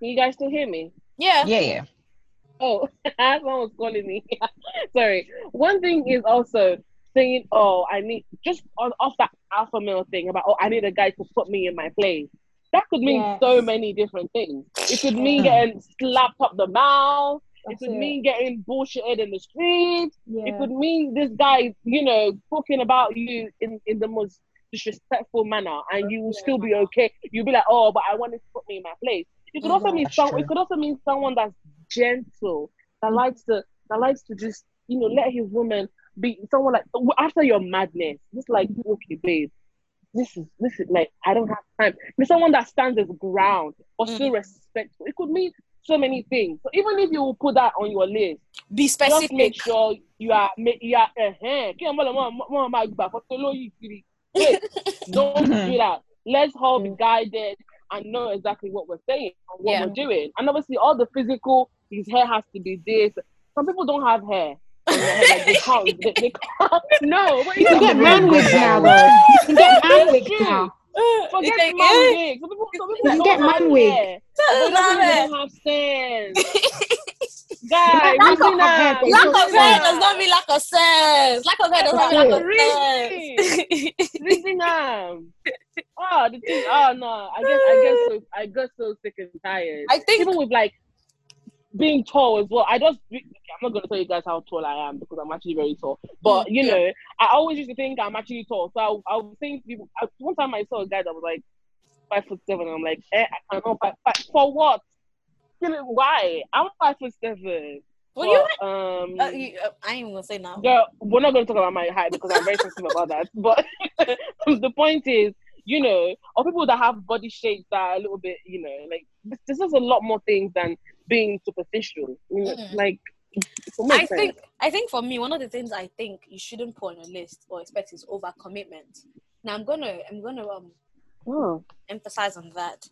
Can you guys still hear me? Yeah, Yeah, yeah. Oh, someone was calling me. Sorry. One thing is also saying, "Oh, I need just on off that alpha male thing about oh, I need a guy to put me in my place." That could mean Yes. so many different things. It could mean getting slapped up the mouth. It could it. mean getting bullshitted in the streets. Yeah. It could mean this guy, you know, talking about you in, in the most disrespectful manner, and you will still be okay. You'll be like, oh, but I want to put me in my place. It could also Mhm. mean some. true. It could also mean someone that's gentle, that Mm. likes to, that likes to just, you know, let his woman be someone like after your madness. Just like, Mm-hmm. okay, babe, this is this is like I don't have time. Be someone that stands his ground, but still Mm. respectful. It could mean so many things. So even if you will put that on your list, Be specific. just make sure you are ma- you are uh kí ọmọ lọmọ mọ máa gbà fọtò lóyún kiri. Wait don't do that. Let's all be guided and know exactly what we're saying and what Yeah. we're doing. And obviously all the physical his hair has to be this. Some people don't have hair. On their head, like they can't they, they can't. No You can get man people wigs now, though. You can get man That's wigs now. You forget think, man eh? wigs some people some people You get man wig. hair Doesn't but doesn't matter. mean they don't have sense guys Lack of listen hair, Lack of hair sense. does not mean lack of sense. Lack of hair does not mean lack of sense. Reading um oh the thing oh no I guess I guess so I get so sick and tired. I think Even with like being tall as well. I just I'm not gonna tell you guys how tall I am because I'm actually very tall. But you Mm, yeah. know, I always used to think I'm actually tall. So I, I was saying to people I, one time I saw a guy that was like five foot seven. I'm like, eh, I cannot five, five, for what? Why? I'm five foot seven. well, you, But, um uh, you uh, I ain't gonna say now. Girl, we're not going to talk about my height because I'm very sensitive about that. But the point is, you know, or people that have body shapes that are a little bit, you know, like this, this is a lot more things than being superficial. You know, Mm. Like, I sense. think I think for me, one of the things I think you shouldn't put on a list or expect is overcommitment. Now I'm gonna I'm gonna um Oh. emphasize on that.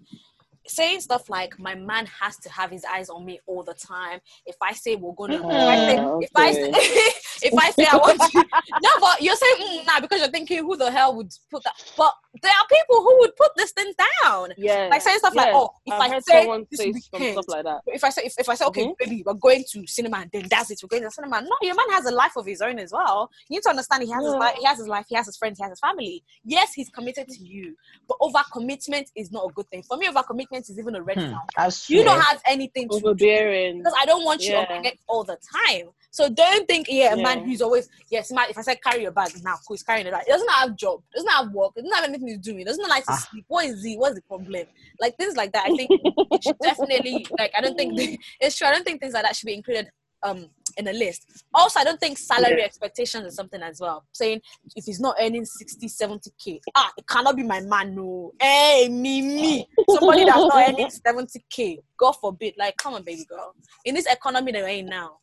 Saying stuff like my man has to have his eyes on me all the time. If I say we're gonna, if I say, Ah, if I say, if I say I want to, no, but you're saying mm, nah because you're thinking who the hell would put that? But there are people who would put this thing down. Yeah. Like saying stuff like, oh, if I've I say this say weekend, stuff like that. if I say if, if I say okay, Mhm. baby, we're going to cinema and then that's it, we're going to cinema. No, your man has a life of his own as well. You need to understand he has his life, he has his life, he has his friends, he has his family. Yes, he's committed to you, but over commitment is not a good thing. For me, overcommitment is even a red Hmm, flag. that's You true. don't have anything to do Overbearing. because I don't want you on Yeah. my neck all the time. So don't think, yeah, a man Yeah. who's always yes, man. If I said carry your bag now, cool, he's carrying it. Like, he doesn't have job, doesn't have work, doesn't have anything to do. He doesn't like to Ah. sleep. What is he? What's the problem? Like things like that. I think it should definitely like. I don't think it's true. I don't think things like that should be included um in a list. Also, I don't think salary Yeah. expectations is something as well. Saying if he's not earning 60, 70k, ah, it cannot be my man. No, hey, me, me, somebody that's not earning 70k. God forbid. Like, come on, baby girl. In this economy that we're in now,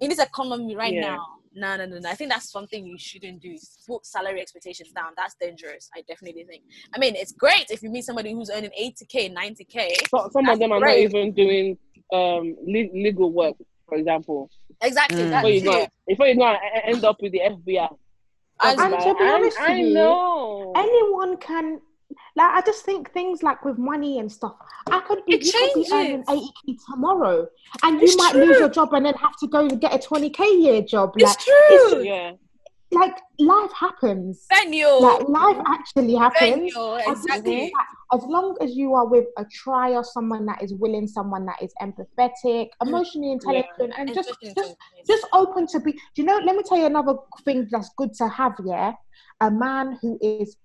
in this economy right Yeah. now, no, no, no, no. I think that's something you shouldn't do. Put salary expectations down. That's dangerous. I definitely think. I mean, it's great if you meet somebody who's earning 80k, 90k. So, some of them are not even doing um legal work, for example. Exactly. Mm. That's Before you go, it. before you go and e- end up with the FBI. And- And to be honest I, with you, know. anyone can like I just think things like with money and stuff. I could be It you could be earning 80k tomorrow, and you It's might true. lose your job and then have to go get a 20k year job. Like It's true. yeah. Like life happens. Benio. Like life actually happens. Benio. I just Exactly. as long as you are with a trier, someone that is willing, someone that is empathetic, emotionally intelligent, and just just just open to be. Do you know? Let me tell you another thing that's good to have. Yeah, a man who is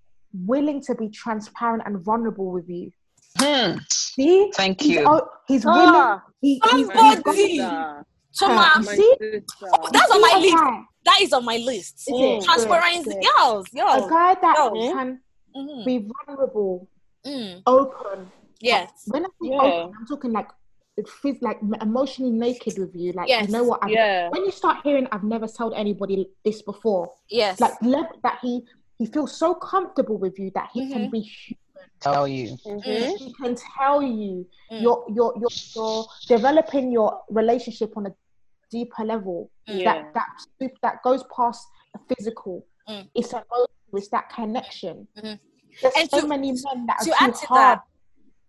willing to be transparent and vulnerable with you. Hmm, See, Thank he's, you. oh, he's willing. Ah, He, he's, he's Somebody. got- sister. Toma, You see? sister. that's on my a list. Guy- That is on my list. Is it? Transparency. Good, good. Girls, A guy that Yo. can Mhm. be vulnerable, Mm. open. Yes. When I say Yeah. open, I'm talking like it feels like emotionally naked with you. Like Yes. you know what? I've, Yeah. When you start hearing, I've never told anybody this before. Yes. Like le- that he he feels so comfortable with you that he can Mhm. be. hu- Tell you. Mhm. He can tell you Mm. you're you're you're you're developing your relationship on a deeper level. Mm. Yeah. That that that goes past the physical. Mm. It's emotional. It's that connection. Mhm. There's And so to- many men that to add to that,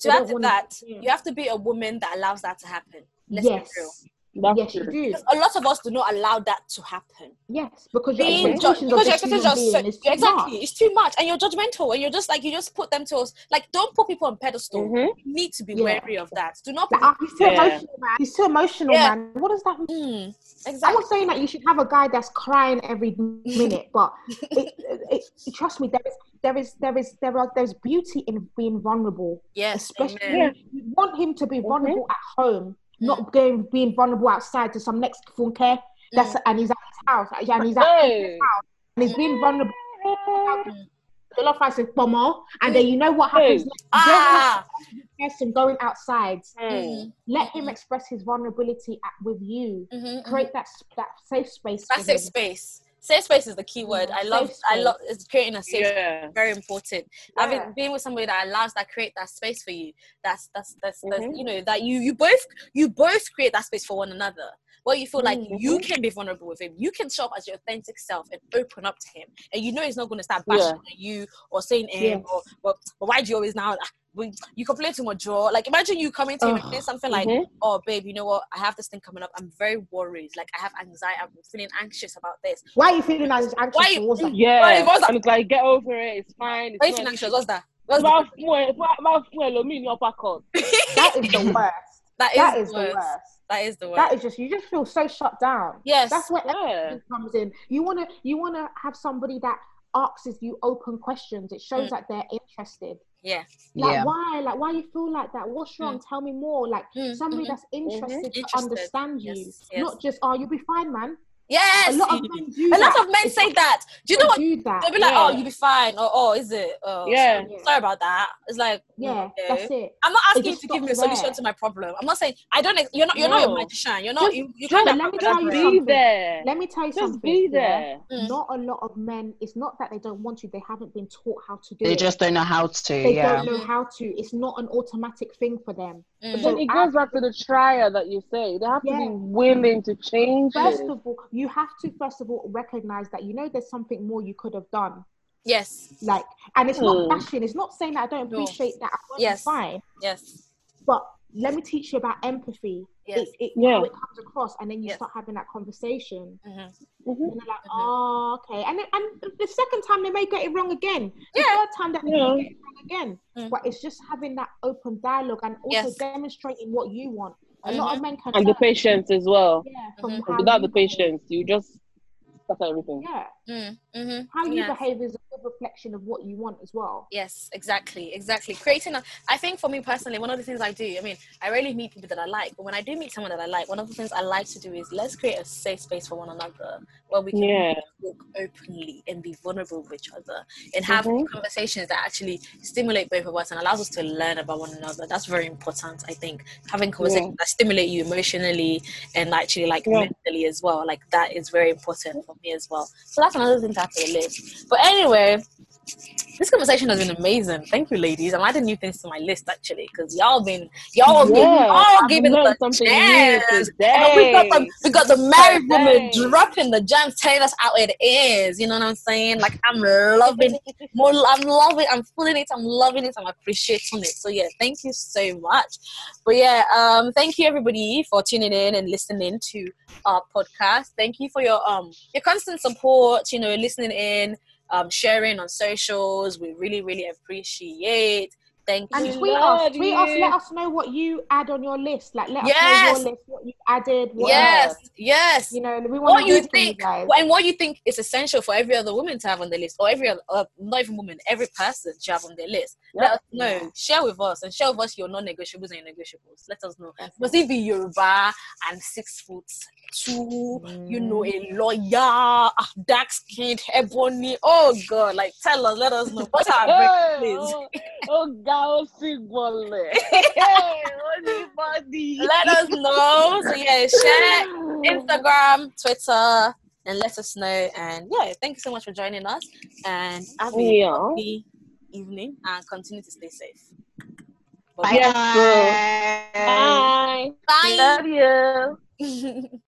to add to that, you have to be a woman that allows that to happen. Let's yes. Be real. That's yes, true. you do. A lot of us do not allow that to happen. Yes, because your Being ju- expectations because your expectations are being so, exactly much. it's too much, and you're judgmental, and you're just like you just put them to us. Like, don't put people on pedestal. Mhm. You need to be Yeah. wary of that. Do not Like, put. ah, he's too Yeah. emotional, man. He's too emotional, Yeah. man. What does that mean? Mm, I'm exactly. not saying that you should have a guy that's crying every minute, but it, it, it, trust me, there is there is there is there are there's beauty in being vulnerable. Yes, Especially amen. you want him to be Mm-hmm. vulnerable at home, not going being vulnerable outside to some next funke that's Mm. and he's at his house and he's at his house and he's being vulnerable. Mm. The love rice is pomo, and then you know what happens next. Ah, person going outside. Mm. Let him express his vulnerability at, with you. mhm, mhm. Create that that safe space. That safe space. Safe space is the key word. Yeah, I love. safe I love. It's creating a safe. Yeah. Very important. Yeah. Having being with somebody that allows that create that space for you. That's that's that's, that's Mhm. you know that you you both you both create that space for one another. Where you feel like Mhm. you can be vulnerable with him, you can show up as your authentic self and open up to him, and you know he's not going to start bashing Yeah. at you or saying him Yes. or but, but why do you always now? ah, we- You complain too much, Joe. Like imagine you coming to him and Ugh. saying something like, Mhm. "Oh, babe, you know what? I have this thing coming up. I'm very worried. Like I have anxiety. I'm feeling anxious about this. Why are you feeling anxious Why you- towards that? Yeah. what's that? And it's like, get over it. It's fine. It's Why are you not- feeling anxious? What's that? What's Máa that? fún ẹ- máa- máa fún ẹlòmíì ní. That is the worst. That is, that the is the worst. Worst. That is the worst. That is just you just feel so shut down. yes. That's where Yeah. empathy comes in. You wanna you wanna have somebody that asks you open questions. It shows Mm. that they're interested. yeah. Like Yeah. why? Like why you feel like that? What's wrong? Tell me more. Like Mm, somebody mhm. that's interested to Interested. understand you, Yes, yes. not just oh you'll be fine, man. Yes. A lot of men do a lot of men say that. Do you know what? Do that. They'll be like, "Oh, you'll be fine," or "Oh, is it?" Oh, Yeah. sorry, sorry about that. It's like, Yeah, okay. that's it. I'm not asking you to give me a solution there. to my problem. I'm not saying I don't. You're not. You're not a magician. You're not. Just- you. You just kind of let me tell you Be something. there. Let me tell you Just something. be yeah? there. Mm. Not a lot of men. It's not that they don't want to. They haven't been taught how to do They it. just don't know how to. they yeah. don't know how to. It's not an automatic thing for them. Mm. But So then it goes back to the trial that you say. They have to be willing to change First it. of all, you have to first of all recognize that you know there's something more you could have done. Yes. Like, and it's not Hmm. bashing. It's not saying that I don't No. appreciate that. I work Yes. fine. Yes. But let me teach you about empathy. Yes. It, it, Yeah. How it comes across, and then you Yes. start having that conversation. Mhm. And they're like, Mhm. oh, okay. And then, and the second time they may get it wrong again. The Yeah. third time that they Yeah. may get it wrong again. Mm. But it's just having that open dialogue and also Yes. demonstrating what you want. A lot of men can And the patience as well. yeah, from Mhm. Without the patience, you just scatter everything. Yeah. Mm. Mm-hmm. How you yes. behave is a good reflection of what you want as well. Yes, exactly, exactly. Creating a, I think for me personally, one of the things I do, I mean, I rarely meet people that I like, but when I do meet someone that I like, one of the things I like to do is let's create a safe space for one another where we can Yeah. talk openly and be vulnerable with each other and have Mhm. conversations that actually stimulate both of us and allows us to learn about one another. That's very important, I think. Having conversations that stimulate you emotionally and actually like Yeah. mentally as well, like that is very important for me as well. So that's another thing to the list. But anyway, this conversation has been amazing. Thank you, ladies. I'm adding new things to my list actually because y'all been y'all been Yeah, all I've giving the something gems. we got the we got the married woman dropping the gems, telling us how it is. You know what I'm saying? Like I'm loving more. I'm loving. I'm feeling it. I'm loving it. I'm appreciating it. So yeah, thank you so much. But yeah, um, thank you everybody for tuning in and listening to our podcast. Thank you for your um your constant support. You know, listening in, um, sharing on socials. We really really appreciate. Thank And you. tweet love us, tweet us, let us know what you add on your list. Like let us know your list, what you added, what Yes, yes. you know, we want what to you hear from you think guys. and what you think is essential for every other woman to have on their list or every other uh, not even woman every person to have on their list. Let us know. Share with us and share with us your non-negotiables and your negotiables let us know. Must it be yoruba and six foot two you know a lawyer ah, dark skinned ebony oh god like tell us let us know. What's our break please oh, oh, God, sí, wọlé. Hey, anybody. let us know so yeah share Instagram, Twitter, and let us know. And yeah, thank you so much for joining us. And have a Yeah. lovely evening and continue to stay safe. Bye. Yes, bro. Bye. Bye. Love you. Bye.